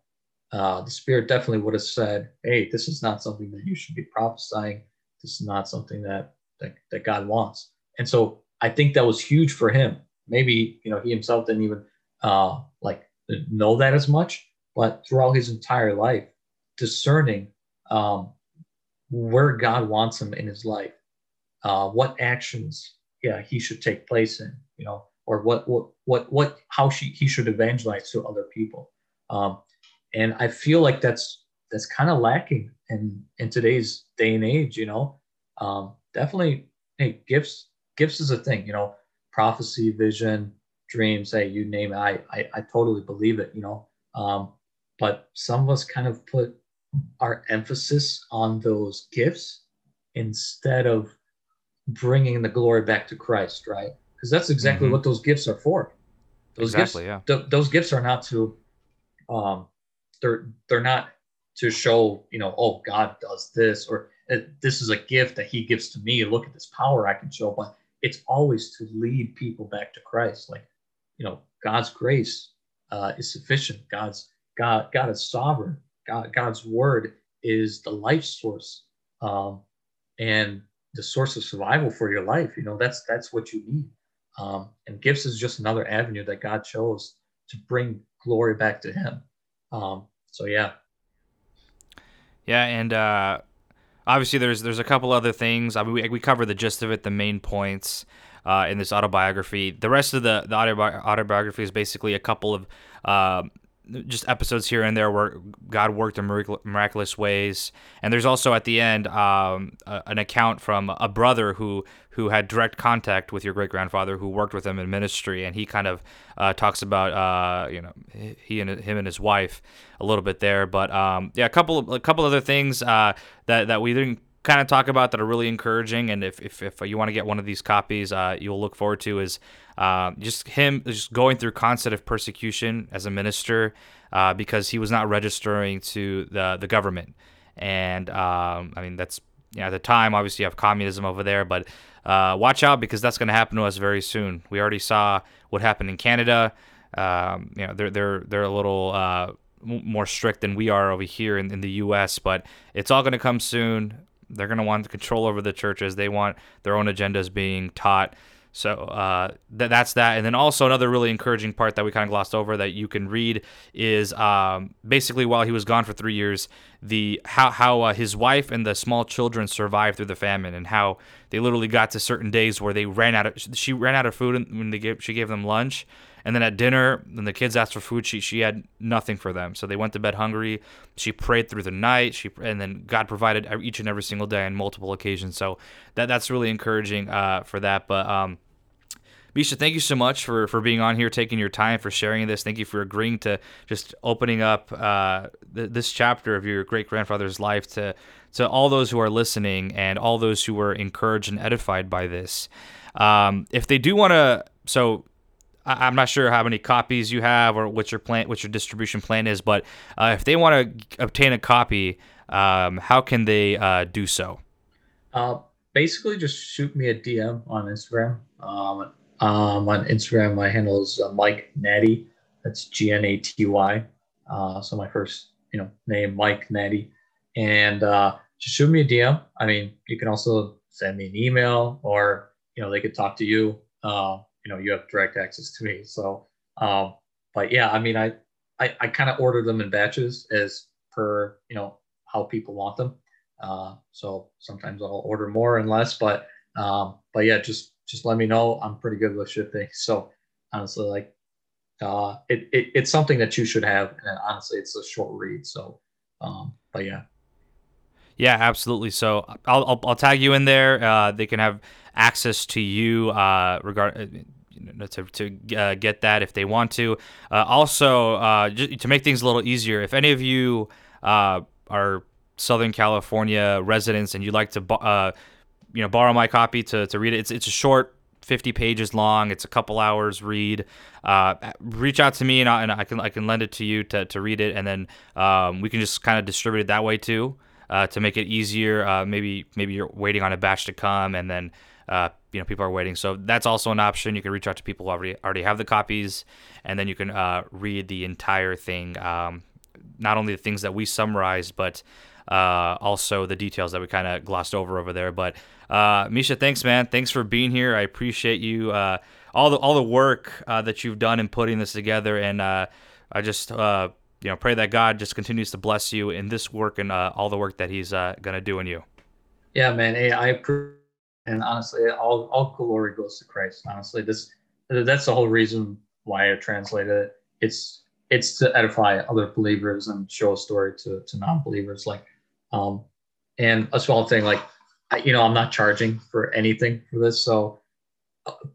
uh, the Spirit definitely would have said, hey, this is not something that you should be prophesying. This is not something that, that, that God wants. And so I think that was huge for him maybe you know he himself didn't even uh, like know that as much, but throughout his entire life, discerning um, where God wants him in his life, uh, what actions yeah he should take place in, you know, or what what what what how she, he should evangelize to other people, um, and I feel like that's that's kind of lacking in in today's day and age, you know. Um, definitely, hey, gifts gifts is a thing, you know prophecy, vision, dreams, hey, you name it, I, I, I totally believe it, you know. Um, but some of us kind of put our emphasis on those gifts instead of bringing the glory back to Christ, right? Because that's exactly mm-hmm. what those gifts are for. Those exactly, gifts, yeah. Th- those gifts are not to, um, they're they're not to show, you know, oh, God does this or this is a gift that He gives to me. Look at this power I can show, but it's always to lead people back to Christ. Like, you know, God's grace uh, is sufficient. God's God, God is sovereign. God, God's word is the life source um, and the source of survival for your life. You know, that's that's what you need. Um, and gifts is just another avenue that God chose to bring glory back to Him. Um, so yeah. Yeah, and uh, obviously there's there's a couple other things. I mean, we we cover the gist of it, the main points. Uh, in this autobiography, the rest of the, the autobi- autobiography is basically a couple of uh, just episodes here and there where God worked in miraculous ways. And there's also at the end um, an account from a brother who who had direct contact with your great grandfather, who worked with him in ministry, and he kind of uh, talks about uh, you know he and him and his wife a little bit there. But um, yeah, a couple a couple other things uh, that that we didn't kind of talk about that are really encouraging. And if, if, if you want to get one of these copies, uh, you'll look forward to is uh, just him just going through constant of persecution as a minister uh, because he was not registering to the the government. And um, I mean that's you know, at the time obviously you have communism over there, but uh, watch out because that's going to happen to us very soon. We already saw what happened in Canada. Um, you know they're they're they're a little uh, more strict than we are over here in, in the U.S. But it's all going to come soon. They're going to want control over the churches. They want their own agendas being taught. So uh, th- that's that. And then also another really encouraging part that we kind of glossed over that you can read is um, basically while he was gone for three years, the how how uh, his wife and the small children survived through the famine and how they literally got to certain days where they ran out of she ran out of food and when they gave she gave them lunch and then at dinner, when the kids asked for food, she she had nothing for them. So they went to bed hungry. She prayed through the night. She and then God provided each and every single day on multiple occasions. So that that's really encouraging uh, for that. But um, Misha, thank you so much for, for being on here, taking your time for sharing this. Thank you for agreeing to just opening up uh, th- this chapter of your great grandfather's life to to all those who are listening and all those who were encouraged and edified by this. Um, if they do want to, so I, am not sure how many copies you have or what your plan, what your distribution plan is, but uh, if they want to obtain a copy, um, how can they uh, do so? Uh, basically, just shoot me a DM on Instagram. Um, um, on Instagram, my handle is uh, Mike Gnaty. That's G N A T Y. Uh, so my first, you know, name Mike Gnaty, and uh, just shoot me a DM. I mean, you can also send me an email, or you know, they could talk to you. Uh, you know you have direct access to me. So um but yeah i mean i i, I kind of order them in batches as per you know how people want them. Uh so sometimes i'll order more and less but um but yeah just just let me know. I'm pretty good with shipping. So honestly like uh it, it it's something that you should have and honestly it's a short read. So um but yeah. Yeah, absolutely. So I'll, I'll, I'll, tag you in there. Uh, they can have access to you uh, regard to, to uh, get that if they want to. Uh, also, uh, to make things a little easier, if any of you uh, are Southern California residents and you'd like to, uh, you know, borrow my copy to, to read it, it's it's a short 50 pages long. It's a couple hours read. Uh, reach out to me and I, and I, can I can lend it to you to, to read it, and then um, we can just kind of distribute it that way too uh, to make it easier. Uh, maybe maybe you're waiting on a batch to come, and then uh, you know people are waiting. So that's also an option. You can reach out to people who already already have the copies, and then you can uh, read the entire thing. Um, not only the things that we summarized, but uh, also the details that we kind of glossed over over there. But uh, Misha, thanks, man. Thanks for being here. I appreciate you. Uh, all the all the work uh, that you've done in putting this together, and uh, I just you know pray that God just continues to bless you in this work and all the work that He's gonna do in you. Yeah, man. Hey, I appreciate and honestly, all all glory goes to Christ. Honestly, this that's the whole reason why I translated it. It's it's to edify other believers and show a story to to non-believers. Like, um, and a small thing like, I, you know, I'm not charging for anything for this, so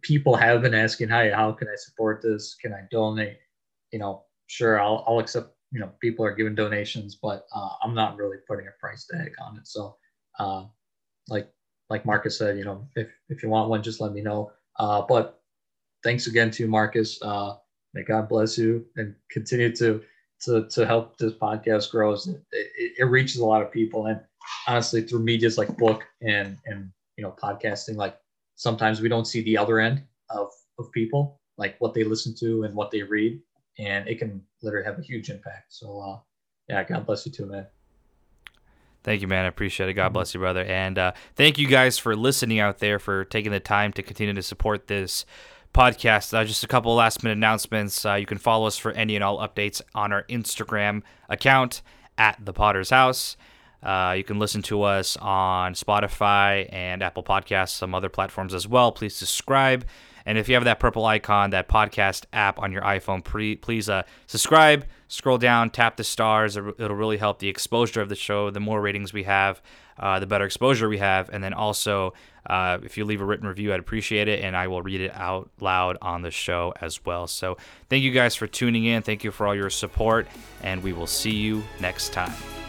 people have been asking, "Hi, how can I support this? Can I donate?" You know, sure, I'll I'll accept. You know, people are giving donations, but uh, I'm not really putting a price tag on it. So, uh, like like Marcus said, you know, if if you want one, just let me know. Uh, but thanks again to Marcus. Uh, may God bless you and continue to to to help this podcast grow. It, it, it reaches a lot of people, and honestly, through media's like book and and you know podcasting, like sometimes we don't see the other end of of people, like what they listen to and what they read, and it can literally have a huge impact. So, uh, yeah, God bless you too, man. Thank you, man. I appreciate it. God mm-hmm. bless you, brother. And uh, thank you guys for listening out there, for taking the time to continue to support this podcast. Uh, just a couple last minute announcements. Uh, you can follow us for any and all updates on our Instagram account at the Podders House. Uh, you can listen to us on Spotify and Apple Podcasts, some other platforms as well. Please subscribe. And if you have that purple icon, that podcast app on your iPhone, pre- please uh, subscribe, scroll down, tap the stars. It'll really help the exposure of the show. The more ratings we have, uh, the better exposure we have. And then also, uh, if you leave a written review, I'd appreciate it. And I will read it out loud on the show as well. So thank you guys for tuning in. Thank you for all your support. And we will see you next time.